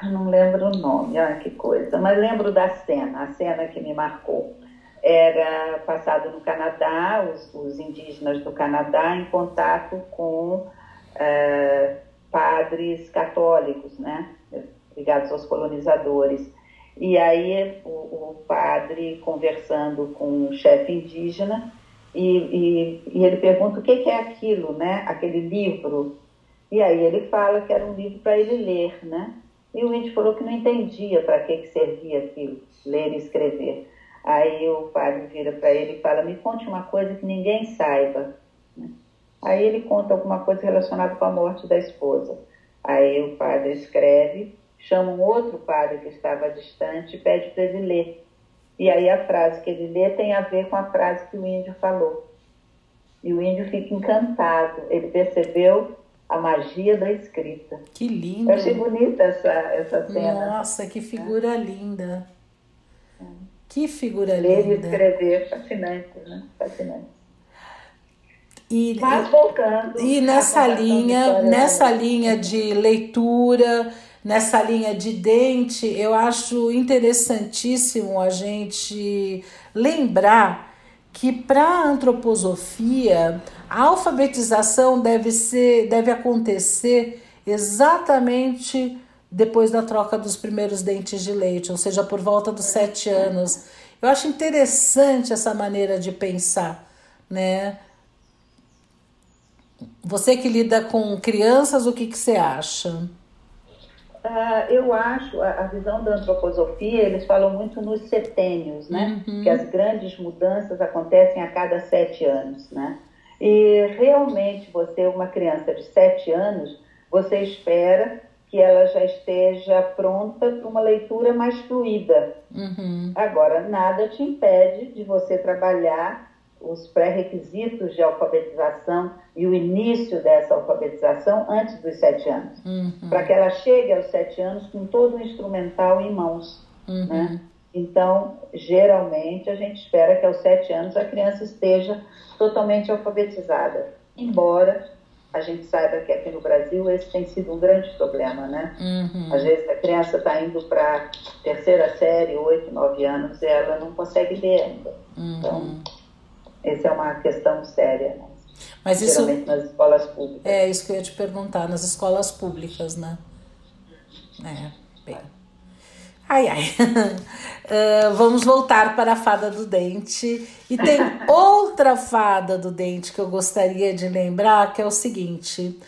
não lembro o nome, olha que coisa, mas lembro da cena, a cena que me marcou era passado no Canadá, os, os indígenas do Canadá em contato com é, padres católicos, né, ligados aos colonizadores. E aí o, o padre conversando com um chefe indígena e, e, e, ele pergunta o que, que é aquilo, né, aquele livro. E aí ele fala que era um livro para ele ler, né? E o índio falou que não entendia para que, que servia aquilo, ler e escrever. Aí o padre vira para ele e fala: Me conte uma coisa que ninguém saiba. Aí ele conta alguma coisa relacionada com a morte da esposa. Aí o padre escreve, chama um outro padre que estava distante e pede para ele ler. E aí a frase que ele lê tem a ver com a frase que o índio falou. E o índio fica encantado. Ele percebeu a magia da escrita. Que lindo! Eu achei bonita essa, essa cena. Nossa, que figura é. linda! É. Que figura Ler linda. Ler e escrever, fascinante, né? Fascinante. E, Mas voltando. E nessa linha, nessa linha de leitura, nessa linha de dente, eu acho interessantíssimo a gente lembrar que para a antroposofia a alfabetização deve ser, deve acontecer exatamente depois da troca dos primeiros dentes de leite, ou seja, por volta dos sete anos. Eu acho interessante essa maneira de pensar, né? Você que lida com crianças, o que, que você acha? Uh, eu acho, a, a, visão da antroposofia, eles falam muito nos setênios, né? Uhum. Que as grandes mudanças acontecem a cada sete anos, né? E realmente você, uma criança de sete anos, você espera que ela já esteja pronta para uma leitura mais fluida. Uhum. Agora, nada te impede de você trabalhar os pré-requisitos de alfabetização e o início dessa alfabetização antes dos sete anos, uhum. para que ela chegue aos sete anos com todo o instrumental em mãos. Uhum. Né? Então, geralmente, a gente espera que aos sete anos a criança esteja totalmente alfabetizada, embora a gente saiba que aqui no Brasil esse tem sido um grande problema, né? Uhum. Às vezes a criança está indo para terceira série, oito, nove anos, e ela não consegue ler ainda. Uhum. Então, essa é uma questão séria, né? Mas isso, nas escolas públicas. É isso que eu ia te perguntar, nas escolas públicas, né? É, bem. Ai, ai. Uh, vamos voltar para a fada do dente. E tem outra fada do dente que eu gostaria de lembrar, que é o seguinte: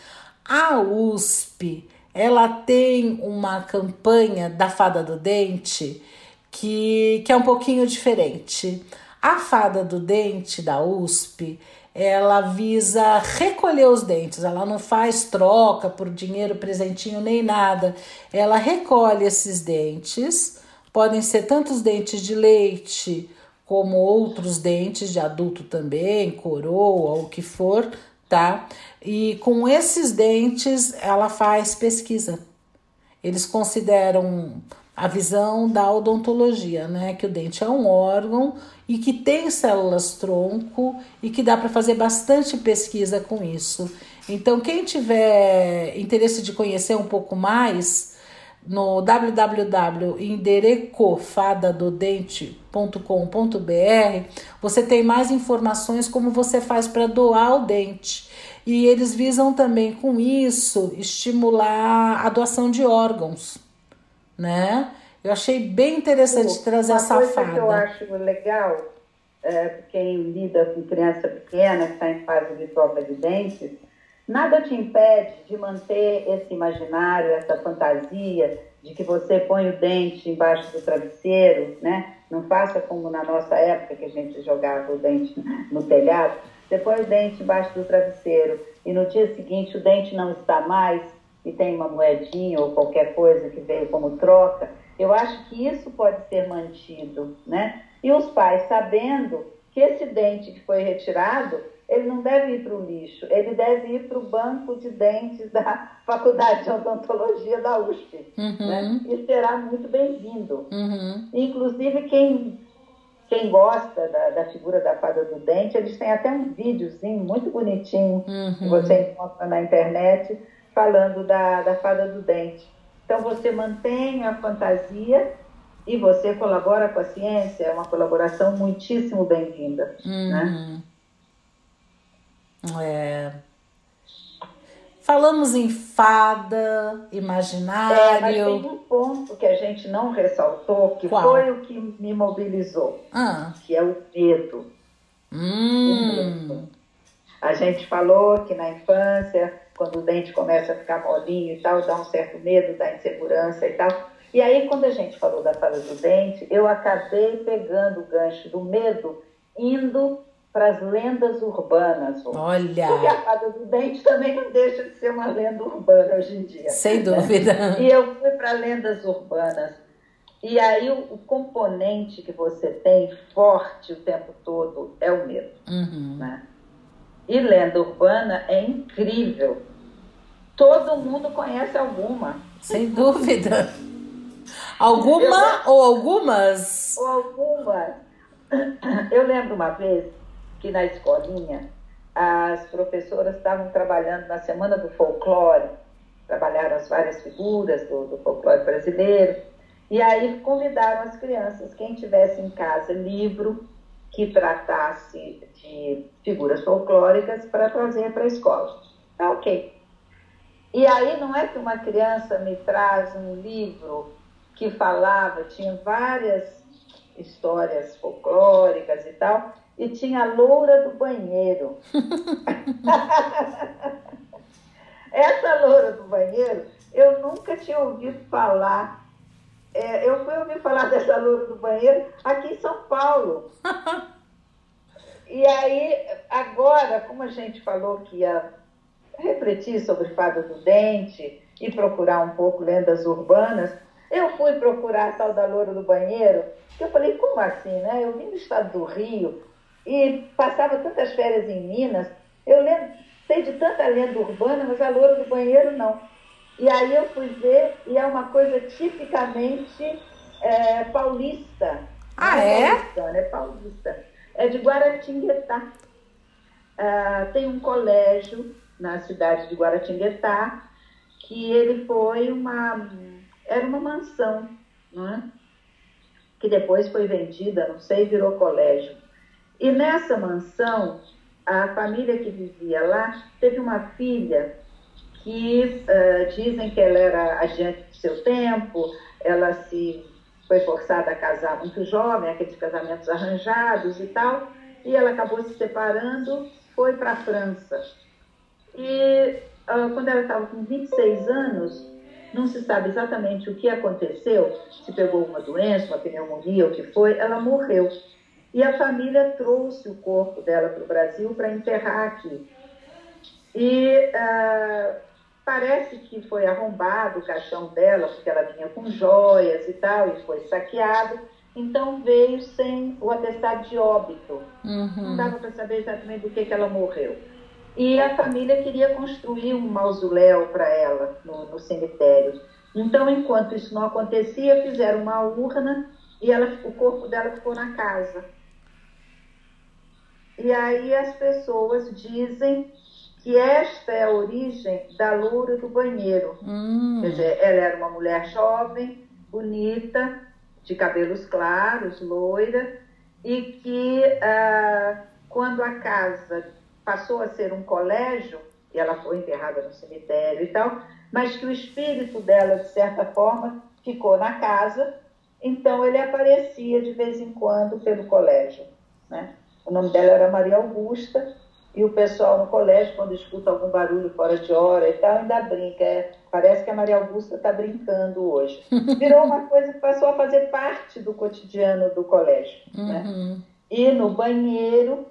a USP ela tem uma campanha da fada do dente que, que é um pouquinho diferente. A fada do dente da USP, ela visa recolher os dentes, ela não faz troca por dinheiro, presentinho nem nada. Ela recolhe esses dentes, podem ser tanto os dentes de leite como outros dentes de adulto também, coroa, o que for, tá? E com esses dentes ela faz pesquisa. Eles consideram a visão da odontologia, né? Que o dente é um órgão e que tem células tronco e que dá para fazer bastante pesquisa com isso. Então, quem tiver interesse de conhecer um pouco mais, no www.enderecofadadodente.com.br você tem mais informações como você faz para doar o dente. E eles visam também com isso estimular a doação de órgãos né? Eu achei bem interessante trazer essa fada. Coisa que eu acho legal, é, quem lida com criança pequena que está em fase de troca de dentes, nada te impede de manter esse imaginário, essa fantasia de que você põe o dente embaixo do travesseiro, né? Não faça como na nossa época que a gente jogava o dente no telhado. Você põe o dente embaixo do travesseiro e no dia seguinte o dente não está mais, e tem uma moedinha ou qualquer coisa que veio como troca, eu acho que isso pode ser mantido, né? E os pais sabendo que esse dente que foi retirado, ele não deve ir para o lixo, ele deve ir para o banco de dentes da Faculdade de Odontologia da USP, uhum. né? E será muito bem-vindo. Uhum. Inclusive, quem, quem gosta da, da, figura da fada do dente, eles têm até um videozinho muito bonitinho uhum. que você encontra na internet, falando da, da fada do dente. Então, você mantém a fantasia e você colabora com a ciência, é uma colaboração muitíssimo bem-vinda. Uhum. Né? É. Falamos em fada, imaginário. É, mas tem um ponto que a gente não ressaltou, que Qual? foi o que me mobilizou, ah. que é o medo. Hum. O medo. A gente falou que na infância quando o dente começa a ficar molinho e tal, dá um certo medo, dá insegurança e tal. E aí, quando a gente falou da fada do dente, eu acabei pegando o gancho do medo, indo para as lendas urbanas. Olha! Porque a fada do dente também não deixa de ser uma lenda urbana hoje em dia. Sem dúvida. Né? E eu fui para lendas urbanas. E aí o, o, componente que você tem forte o tempo todo é o medo. Uhum. Né? E lenda urbana é incrível. Todo mundo conhece alguma. Sem dúvida. Alguma Eu, ou algumas? Ou algumas. Eu lembro uma vez que na escolinha as professoras estavam trabalhando na Semana do Folclore, trabalharam as várias figuras do, do folclore brasileiro, e aí convidaram as crianças, quem tivesse em casa livro que tratasse de figuras folclóricas para trazer para a escola. Tá ok. E aí não é que uma criança me traz um livro que falava, tinha várias histórias folclóricas e tal, e tinha a loura do banheiro. Essa loura do banheiro, eu nunca tinha ouvido falar. É, eu fui ouvir falar dessa loura do banheiro aqui em São Paulo. E aí, agora, como a gente falou que ia refletir sobre Fada do Dente e procurar um pouco lendas urbanas, eu fui procurar a tal da loura do banheiro, que eu falei, como assim, né? Eu vim do estado do Rio e passava tantas férias em Minas, eu lembro, sei de tanta lenda urbana, mas a loura do banheiro não. E aí eu fui ver, e é uma coisa tipicamente é, paulista. Ah, é? Paulista, é paulista é de Guaratinguetá. Ah, tem um colégio na cidade de Guaratinguetá que ele foi uma era uma mansão, não é? que depois foi vendida, não sei, virou colégio. E nessa mansão, a família que vivia lá teve uma filha que uh, dizem que ela era adiante do seu tempo, ela se foi forçada a casar muito jovem, aqueles casamentos arranjados e tal, e ela acabou se separando, foi para a França. E uh, quando ela estava com 26 anos, não se sabe exatamente o que aconteceu, se pegou uma doença, uma pneumonia, o que foi, ela morreu. E a família trouxe o corpo dela para o Brasil para enterrar aqui. E uh, Parece que foi arrombado o caixão dela, porque ela vinha com joias e tal, e foi saqueado. Então veio sem o atestado de óbito. Uhum. Não dava para saber exatamente do que, que ela morreu. E a família queria construir um mausoléu para ela no, no, cemitério. Então, enquanto isso não acontecia, fizeram uma urna e ela, o corpo dela ficou na casa. E aí as pessoas dizem que esta é a origem da loura do banheiro. Hum. Quer dizer, ela era uma mulher jovem, bonita, de cabelos claros, loira, e que ah, quando a casa passou a ser um colégio, e ela foi enterrada no cemitério e tal, mas que o espírito dela, de certa forma, ficou na casa, então ele aparecia de vez em quando pelo colégio. Né? O nome dela era Maria Augusta, e o pessoal no colégio, quando escuta algum barulho fora de hora e tal, ainda brinca. É, parece que a Maria Augusta está brincando hoje. Virou uma coisa que passou a fazer parte do cotidiano do colégio. Né? Uhum. Né? E no banheiro,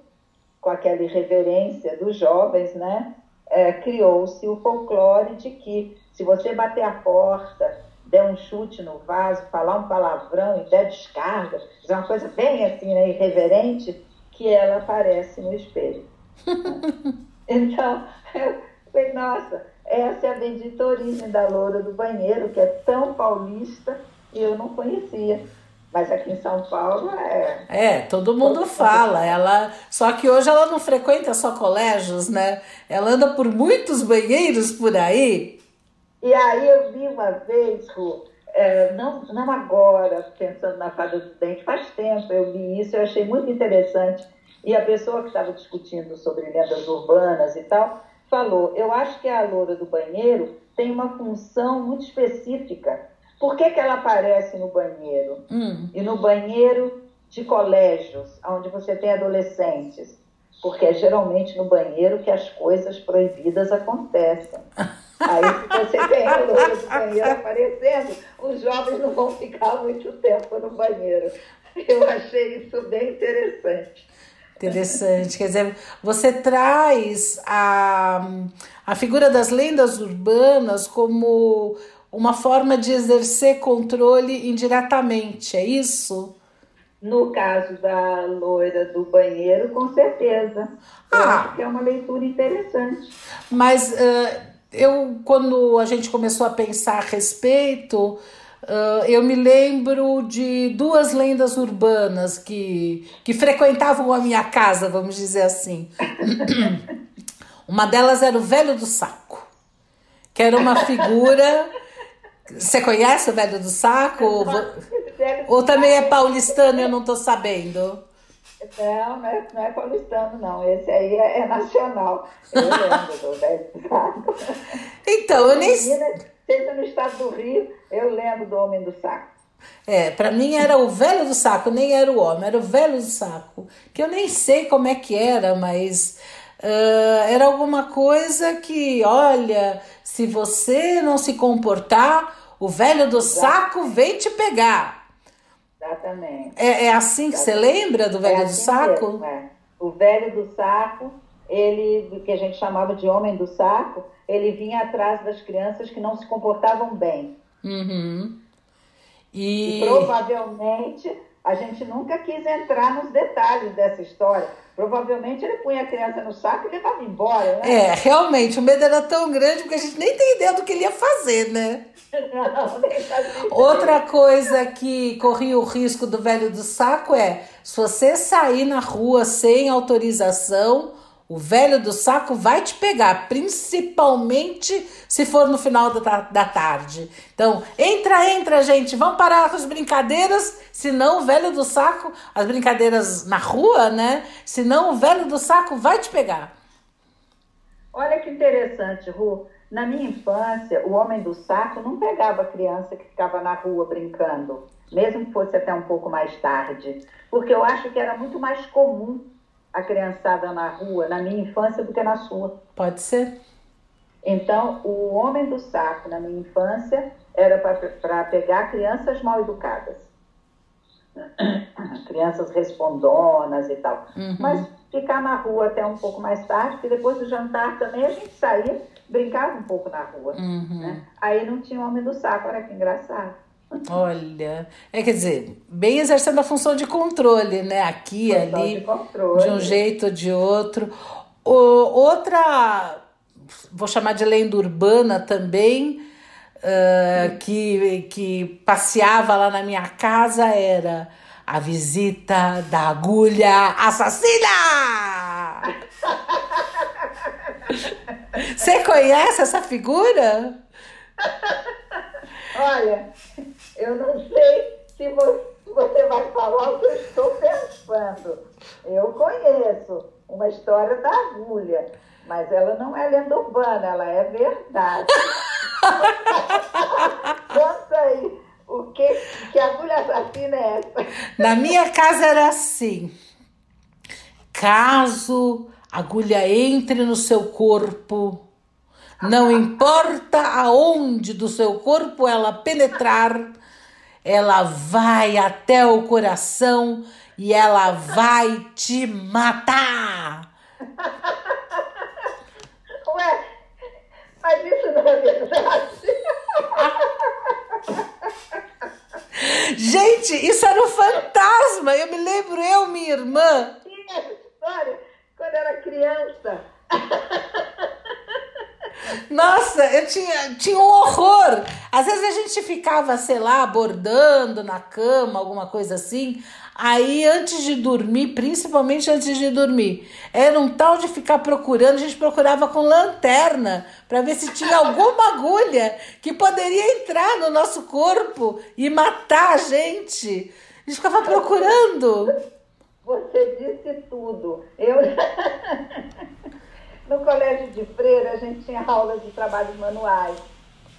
com aquela irreverência dos jovens, né? É, criou-se o folclore de que se você bater a porta, der um chute no vaso, falar um palavrão e der descarga, é uma coisa bem assim, né, irreverente, que ela aparece no espelho. então, eu falei, nossa, essa é a bendita origem da loura do banheiro, que é tão paulista e eu não conhecia. Mas aqui em São Paulo é. É, todo mundo todo fala. Mundo. Ela, só que hoje ela não frequenta só colégios, né? Ela anda por muitos banheiros por aí. E aí eu vi uma vez, é, não, não agora, pensando na fada do dente, faz tempo eu vi isso, eu achei muito interessante e a pessoa que estava discutindo sobre lendas urbanas e tal, falou: Eu acho que a loura do banheiro tem uma função muito específica. Por que, que ela aparece no banheiro? Hum. E no banheiro de colégios, onde você tem adolescentes? Porque é geralmente no banheiro que as coisas proibidas acontecem. Aí, se você tem a loura do banheiro aparecendo, os jovens não vão ficar muito tempo no banheiro. Eu achei isso bem interessante. Interessante. Quer dizer, você traz a, a figura das lendas urbanas como uma forma de exercer controle indiretamente, é isso? No caso da loira do banheiro, com certeza. Eu ah, acho que é uma leitura interessante. Mas uh, eu, quando a gente começou a pensar a respeito, Uh, eu me lembro de duas lendas urbanas que, que frequentavam a minha casa, vamos dizer assim. uma delas era o Velho do Saco, que era uma figura. Você conhece o Velho do Saco? Ou, ou também é paulistano e eu não estou sabendo? Não, não é, não é paulistano, não. Esse aí é, é nacional. Eu lembro do velho do saco. Então, eu nem. Seja no estado do Rio, eu lembro do homem do saco. É, para mim era o velho do saco, nem era o homem, era o velho do saco. Que eu nem sei como é que era, mas uh, era alguma coisa que, olha, se você não se comportar, o velho do saco vem te pegar. Exatamente. É, é assim que Exatamente. você lembra do velho é assim do saco? Mesmo, é. O velho do saco, ele, que a gente chamava de homem do saco, ele vinha atrás das crianças que não se comportavam bem. Uhum. E... e provavelmente a gente nunca quis entrar nos detalhes dessa história. Provavelmente ele punha a criança no saco e levava embora, né? É, realmente, o medo era tão grande porque a gente nem tem ideia do que ele ia fazer, né? Não, nem fazia Outra coisa que corria o risco do velho do saco é se você sair na rua sem autorização, o velho do saco vai te pegar, principalmente se for no final da, da tarde. Então, entra, entra, gente, vamos parar com as brincadeiras, senão o velho do saco, as brincadeiras na rua, né? Senão o velho do saco vai te pegar. Olha que interessante, Ru. Na minha infância, o homem do saco não pegava a criança que ficava na rua brincando, mesmo que fosse até um pouco mais tarde, porque eu acho que era muito mais comum a criançada na rua na minha infância do que na sua. Pode ser. Então, o homem do saco na minha infância era para pegar crianças mal educadas. crianças respondonas e tal. Uhum. Mas ficar na rua até um pouco mais tarde, porque depois do jantar também a gente saía, brincava um pouco na rua. Uhum. Né? Aí não tinha homem do saco, olha que engraçado. Olha, é quer dizer, bem exercendo a função de controle, né? Aqui, função ali, de, de, um jeito ou de outro. O, outra, vou chamar de lenda urbana também, uh, que, que passeava lá na minha casa era a visita da agulha assassina! Você conhece essa figura? Olha, eu não sei se você vai falar o que eu estou pensando. Eu conheço uma história da agulha, mas ela não é lenda urbana, ela é verdade. Conta aí, o que, que agulha assassina é essa? Na minha casa era assim. Caso a agulha entre no seu corpo, não importa aonde do seu corpo ela penetrar, ela vai até o coração e ela vai te matar. Ué, mas isso não é verdade. Gente, isso era um fantasma. Eu me lembro, eu, minha irmã. Tinha essa história quando era criança. Nossa, eu tinha, tinha um horror. Às vezes a gente ficava, sei lá, bordando na cama, alguma coisa assim. Aí, antes de dormir, principalmente antes de dormir, era um tal de ficar procurando. A gente procurava com lanterna para ver se tinha alguma agulha que poderia entrar no nosso corpo e matar a gente. A gente ficava procurando. Você disse tudo. Eu. No colégio de freira, a gente tinha aulas de trabalhos manuais.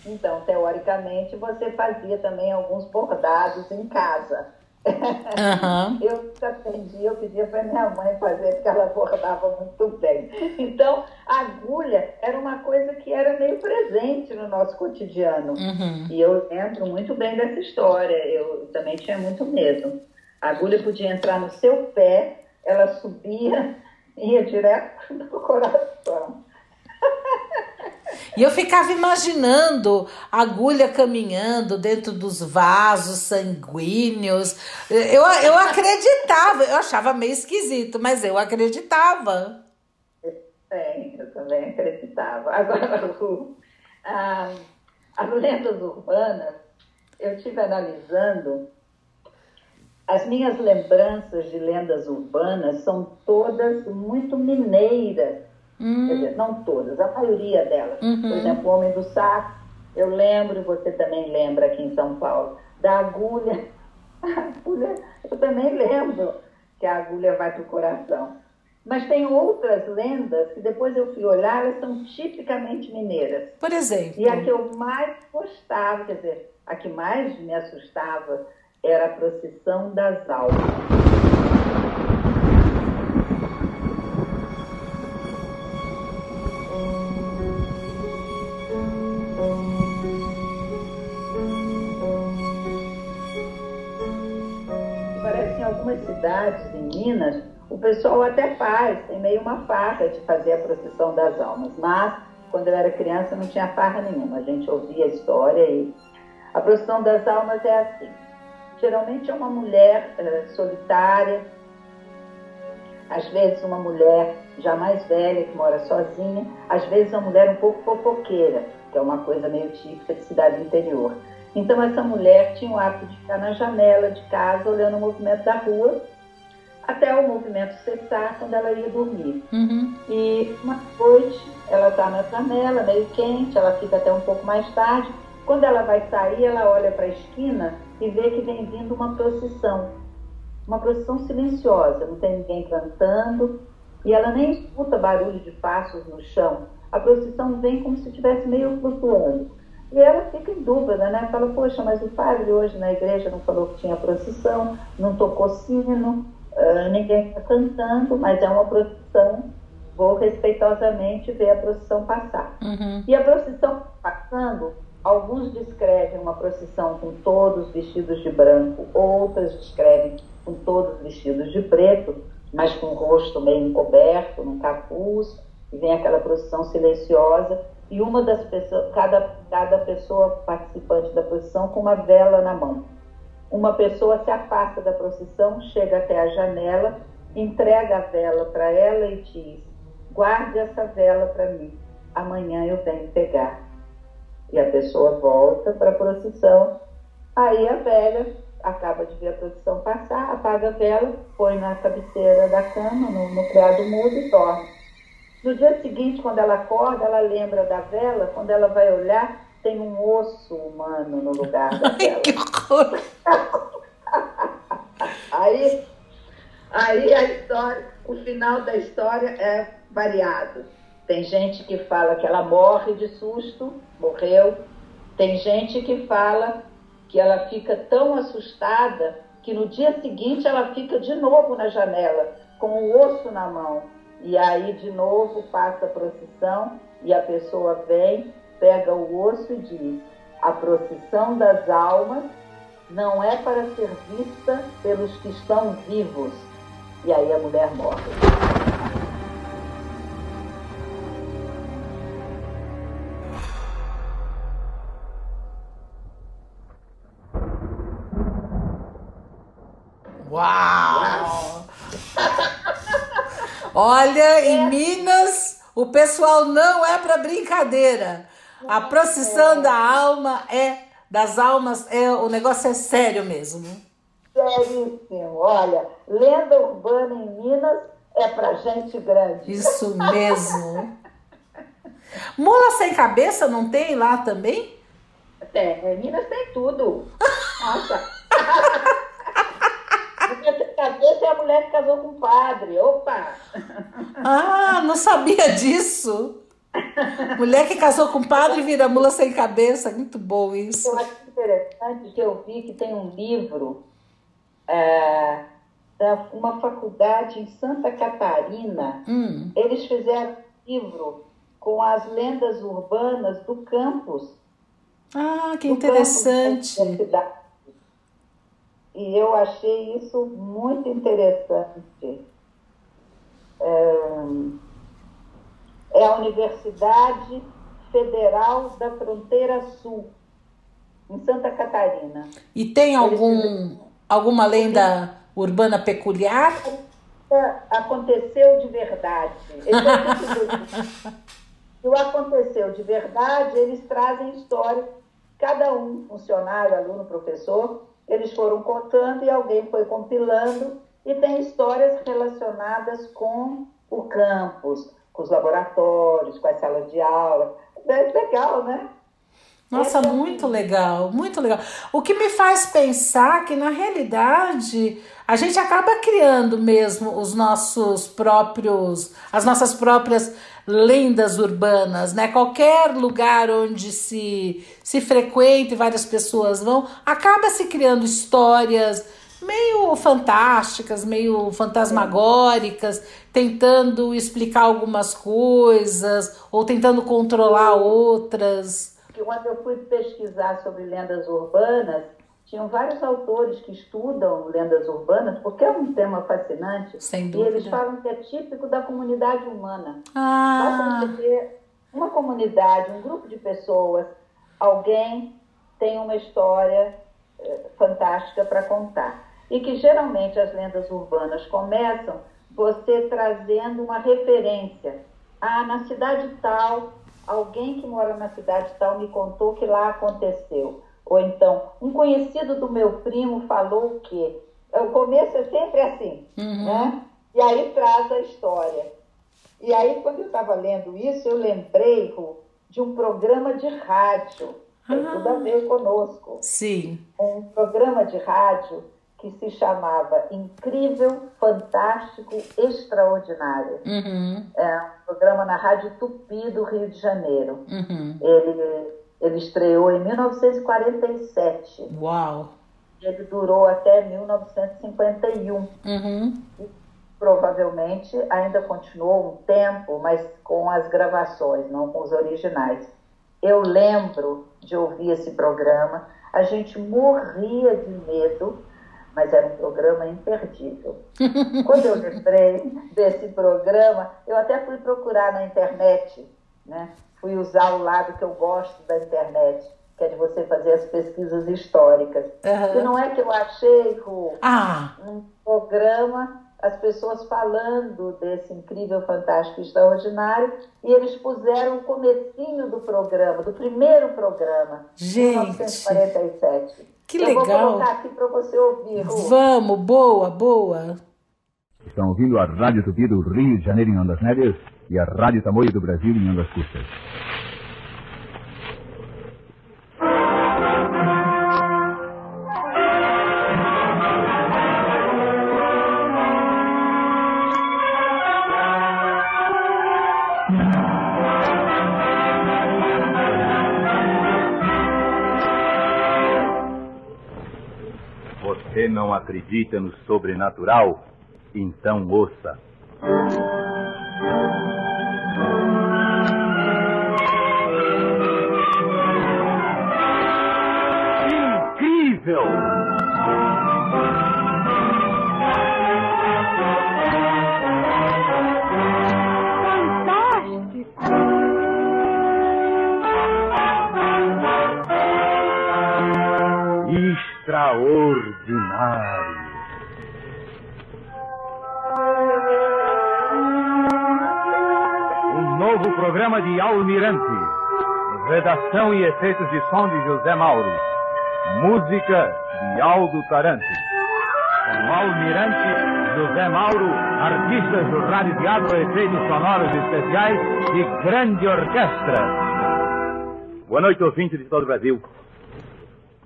Então, teoricamente, você fazia também alguns bordados em casa. Uhum. Eu aprendi, eu pedia para minha mãe fazer, porque ela bordava muito bem. Então, a agulha era uma coisa que era meio presente no nosso cotidiano. Uhum. E eu lembro muito bem dessa história. Eu também tinha muito medo. A agulha podia entrar no seu pé, ela subia ia direto no coração. E eu ficava imaginando a agulha caminhando dentro dos vasos sanguíneos. Eu, eu acreditava, eu achava meio esquisito, mas eu acreditava. É, eu também acreditava. Agora, o, a, as lendas urbanas, eu estive analisando as minhas lembranças de lendas urbanas são todas muito mineiras. Hum. Quer dizer, não todas, a maioria delas. Uhum. Por exemplo, o Homem do Saco, eu lembro, você também lembra aqui em São Paulo, da agulha. Agulha, eu também lembro. que a agulha vai para o coração. Mas tem outras lendas que depois eu fui olhar, elas são tipicamente mineiras. Por exemplo? E a que eu mais gostava, quer dizer, a que mais me assustava era a procissão das almas. Parece em algumas cidades em Minas o pessoal até faz, tem meio uma farra de fazer a procissão das almas, mas quando eu era criança não tinha farra nenhuma, a gente ouvia a história e a procissão das almas é assim. Geralmente é uma mulher uh, solitária, às vezes uma mulher já mais velha que mora sozinha, às vezes uma mulher um pouco fofoqueira, que é uma coisa meio típica de cidade interior. Então essa mulher tinha o hábito de ficar na janela de casa olhando o movimento da rua até o movimento cessar quando ela ia dormir. Uhum. E uma noite ela está na janela, meio quente, ela fica até um pouco mais tarde. Quando ela vai sair, ela olha para a esquina e vê que vem vindo uma procissão. Uma procissão silenciosa, não tem ninguém cantando e ela nem escuta barulho de passos no chão. A procissão vem como se estivesse meio flutuando. E ela fica em dúvida, né? Fala, poxa, mas o padre hoje na igreja não falou que tinha procissão, não tocou sino, Uh, ninguém está cantando, mas é uma procissão. Vou respeitosamente ver a procissão passar. Uhum. E a procissão passando, alguns descrevem uma procissão com todos vestidos de branco, outras descrevem com todos vestidos de preto, mas com o rosto meio encoberto, num capuz, e vem aquela procissão silenciosa, e uma das pessoas, cada, cada pessoa participante da procissão com uma vela na mão. Uma pessoa se afasta da procissão, chega até a janela, entrega a vela para ela e diz: Guarde essa vela para mim, amanhã eu venho pegar. E a pessoa volta para a procissão. Aí a velha acaba de ver a procissão passar, apaga a vela, põe na cabeceira da cama, no, no criado mudo e dorme. No dia seguinte, quando ela acorda, ela lembra da vela, quando ela vai olhar, tem um osso humano no lugar da Ai, que horror! aí, aí a história, o final da história é variado. Tem gente que fala que ela morre de susto, morreu. Tem gente que fala que ela fica tão assustada que no dia seguinte ela fica de novo na janela, com o osso na mão. E aí de novo passa a procissão e a pessoa vem pega o osso e diz: a procissão das almas não é para ser vista pelos que estão vivos. E aí a mulher morre. Olha, em Minas o pessoal não é para brincadeira. A procissão da alma é das almas, é o negócio é sério mesmo. Seríssimo. Olha, lenda urbana em Minas é para gente grande. Isso mesmo. Mula sem cabeça não tem lá também? Tem, Minas tem tudo. Nossa. É a mulher que casou com o padre. Opa! Ah, não sabia disso. Mulher que casou com padre vira mula sem cabeça. Muito bom isso. Eu acho interessante que eu vi que tem um livro é, da uma faculdade em Santa Catarina. Hum. Eles fizeram um livro com as lendas urbanas do campus. Ah, que interessante. E eu achei isso muito interessante. É, é a Universidade Federal da Fronteira Sul, em Santa Catarina. E tem algum, alguma lenda urbana peculiar? Aconteceu de verdade. Se o aconteceu de verdade, eles trazem histórias, cada um, funcionário, aluno, professor, eles foram contando e alguém foi compilando e tem histórias relacionadas com o campus, com os laboratórios, com as salas de aula. É legal, né? Nossa, é muito legal, muito legal. O que me faz pensar que, na realidade, a gente acaba criando mesmo os nossos próprios, as nossas próprias lendas urbanas, né? Qualquer lugar onde se, se frequente, várias pessoas vão, acaba se criando histórias meio fantásticas, meio fantasmagóricas, tentando explicar algumas coisas ou tentando controlar outras. Quando eu fui pesquisar sobre lendas urbanas, tinham vários autores que estudam lendas urbanas, porque é um tema fascinante. Sem dúvida. E eles falam que é típico da comunidade humana. Ah. Basta ter uma comunidade, um grupo de pessoas, alguém tem uma história eh, fantástica para contar. E que geralmente as lendas urbanas começam você trazendo uma referência. Ah, na cidade tal, alguém que mora na cidade tal me contou que lá aconteceu. Ou então, um conhecido do meu primo falou o quê? O começo é sempre assim, Uhum. né? E aí traz a história. E aí, quando eu estava lendo isso, eu lembrei de um programa de rádio, tem Ah. tudo a ver conosco. Sim. Um programa de rádio que se chamava Incrível, Fantástico, Extraordinário. Uhum. É um programa na Rádio Tupi do Rio de Janeiro. Uhum. Ele, ele estreou em 1947. Uau. Ele durou até 1951. Uhum. Provavelmente ainda continuou um tempo, mas com as gravações, não com os originais. Eu lembro de ouvir esse programa, a gente morria de medo, mas era um programa imperdível. Quando eu lembrei desse programa, eu até fui procurar na internet, né? Fui usar o lado que eu gosto da internet, que é de você fazer as pesquisas históricas. Uhum. E não é que eu achei, Ru, Ah, um programa, as pessoas falando desse incrível, fantástico, extraordinário, e eles puseram o comecinho do programa, do primeiro programa, Gente. 1947. Que Eu vou legal. colocar aqui para você ouvir, Ru. vamos, boa, boa. Estão ouvindo a Rádio Tupi do Rio de Janeiro em Ondas Médias e a Rádio Tamoio do Brasil em Ondas Curtas. Você não acredita no sobrenatural? Então ouça. Extraordinário! Um novo programa de Almirante. Redação e efeitos de som de José Mauro. Música de Aldo Tarante. Com Almirante, José Mauro, artistas do Rádio Teatro, efeitos sonoros especiais e grande orquestra. Boa noite, ouvintes de todo o Brasil.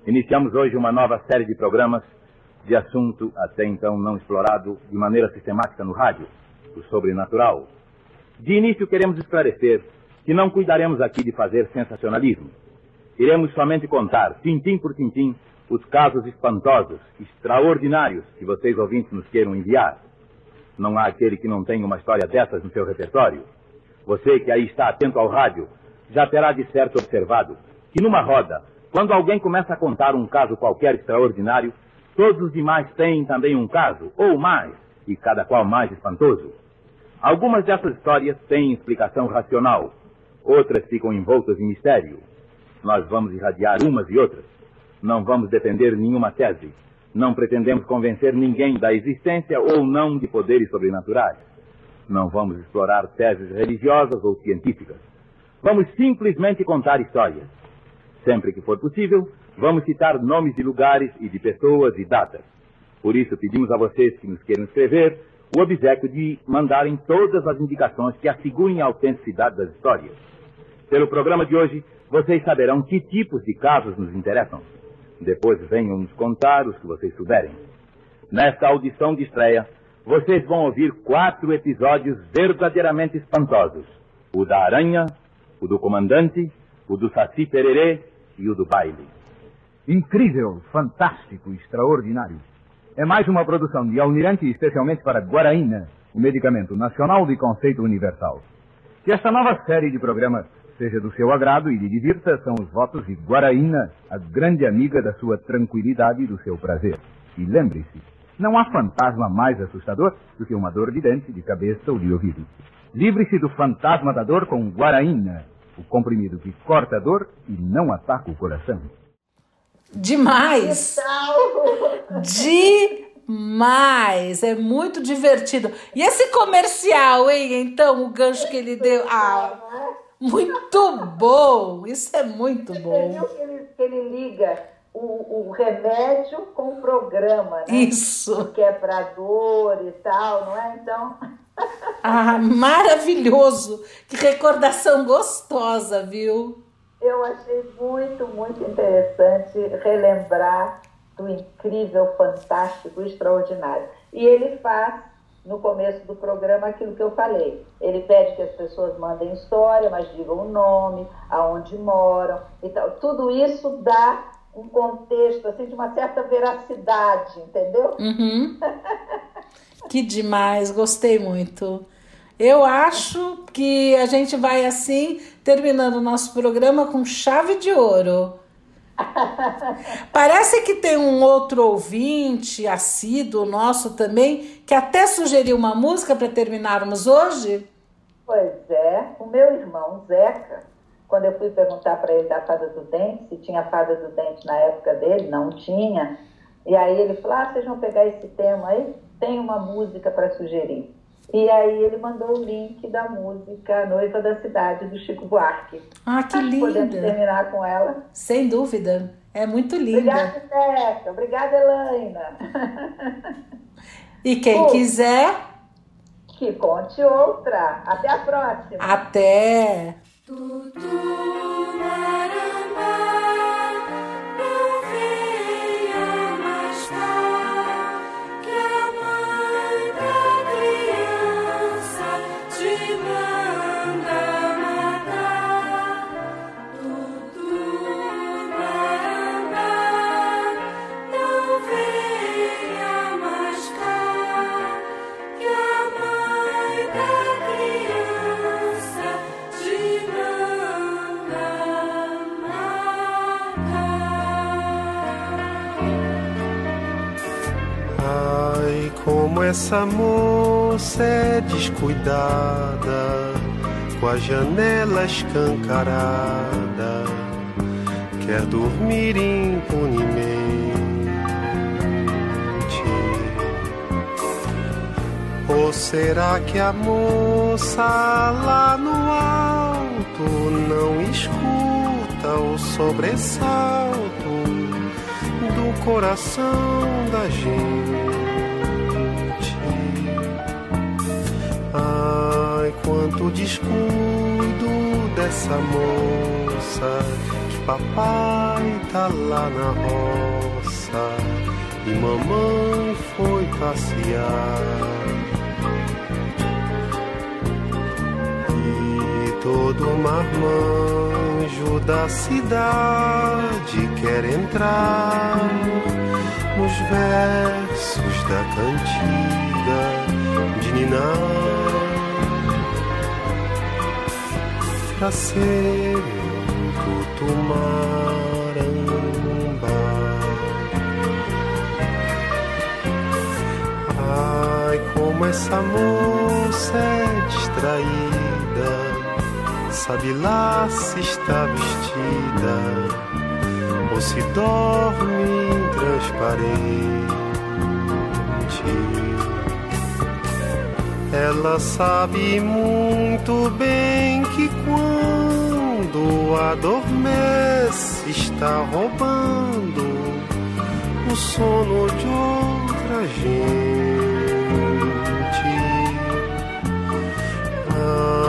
Iniciamos hoje uma nova série de programas de assunto até então não explorado de maneira sistemática no rádio, o sobrenatural. De início, queremos esclarecer que não cuidaremos aqui de fazer sensacionalismo. Iremos somente contar, tintim por tintim, os casos espantosos, extraordinários que vocês ouvintes nos queiram enviar. Não há aquele que não tenha uma história dessas no seu repertório. Você que aí está atento ao rádio, já terá de certo observado que numa roda, quando alguém começa a contar um caso qualquer extraordinário, todos os demais têm também um caso, ou mais, e cada qual mais espantoso. Algumas dessas histórias têm explicação racional, outras ficam envoltas em mistério. Nós vamos irradiar umas e outras. Não vamos defender nenhuma tese. Não pretendemos convencer ninguém da existência ou não de poderes sobrenaturais. Não vamos explorar teses religiosas ou científicas. Vamos simplesmente contar histórias. Sempre que for possível, vamos citar nomes de lugares e de pessoas e datas. Por isso, pedimos a vocês que nos queiram escrever o obsequio de mandarem todas as indicações que assegurem a autenticidade das histórias. Pelo programa de hoje, vocês saberão que tipos de casos nos interessam. Depois venham nos contar os que vocês souberem. Nesta audição de estreia, vocês vão ouvir quatro episódios verdadeiramente espantosos: o da aranha, o do comandante, o do Saci Pererê e o do baile. Incrível, fantástico, extraordinário. É mais uma produção de Almirante especialmente para Guaraína, o medicamento nacional de conceito universal. Que esta nova série de programas seja do seu agrado e lhe divirta são os votos de Guaraína, a grande amiga da sua tranquilidade e do seu prazer. E lembre-se, não há fantasma mais assustador do que uma dor de dente, de cabeça ou de ouvido. Livre-se do fantasma da dor com Guaraína, o comprimido que corta a dor e não ataca o coração. Demais! Demais! É muito divertido. E esse comercial, hein? Então, o gancho que ele deu. Ah, muito bom! Isso é muito bom. Você viu que ele, que ele liga o, o, remédio com o programa, né? Isso. Que é para dor e tal, não é? Então. Ah, maravilhoso! Que recordação gostosa, viu? Eu achei muito, muito interessante relembrar do incrível, fantástico, extraordinário. E ele faz, no começo do programa, aquilo que eu falei. Ele pede que as pessoas mandem história, mas digam o nome, aonde moram e tal. Tudo isso dá um contexto assim de uma certa veracidade, entendeu? Uhum. que demais, gostei muito. Eu acho que a gente vai assim, terminando o nosso programa com chave de ouro. Parece que tem um outro ouvinte assíduo nosso também, que até sugeriu uma música para terminarmos hoje. Pois é, o meu irmão Zeca, quando eu fui perguntar para ele da fada do dente, se tinha fada do dente na época dele, não tinha. E aí ele falou: ah, vocês vão pegar esse tema aí? Tem uma música para sugerir. E aí ele mandou o link da música Noiva da Cidade, do Chico Buarque. Ah, que linda! Podemos terminar com ela? Sem dúvida. É muito linda. Obrigada, Teca. Obrigada, Elaina. E quem quiser... Que conte outra. Até a próxima. Até! Essa moça é descuidada, com a janela escancarada, quer dormir impunemente. Ou será que a moça lá no alto não escuta o sobressalto do coração da gente? Quanto descuido dessa moça que papai tá lá na roça e mamãe foi passear. E todo marmanjo da cidade quer entrar nos versos da cantiga de Ninar pra ser o Tumarambá. Ai, como essa moça é distraída, sabe lá se está vestida ou se dorme transparente. Ela sabe muito bem que quando adormece está roubando o sono de outra gente.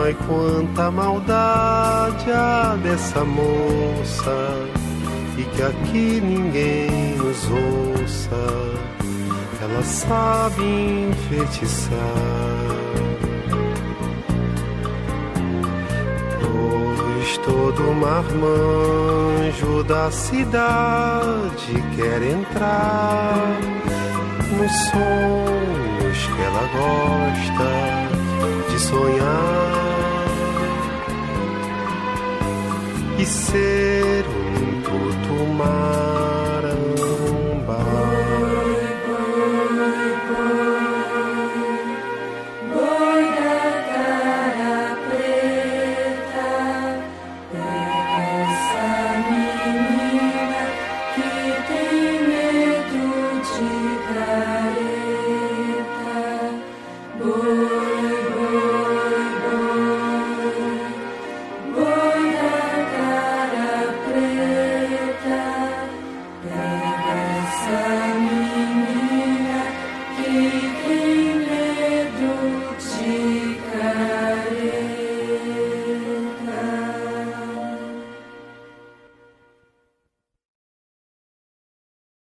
Ai, quanta maldade há dessa moça e que aqui ninguém nos ouça ela sabe enfeitiçar. Todo marmanjo da cidade quer entrar nos sonhos que ela gosta de sonhar e ser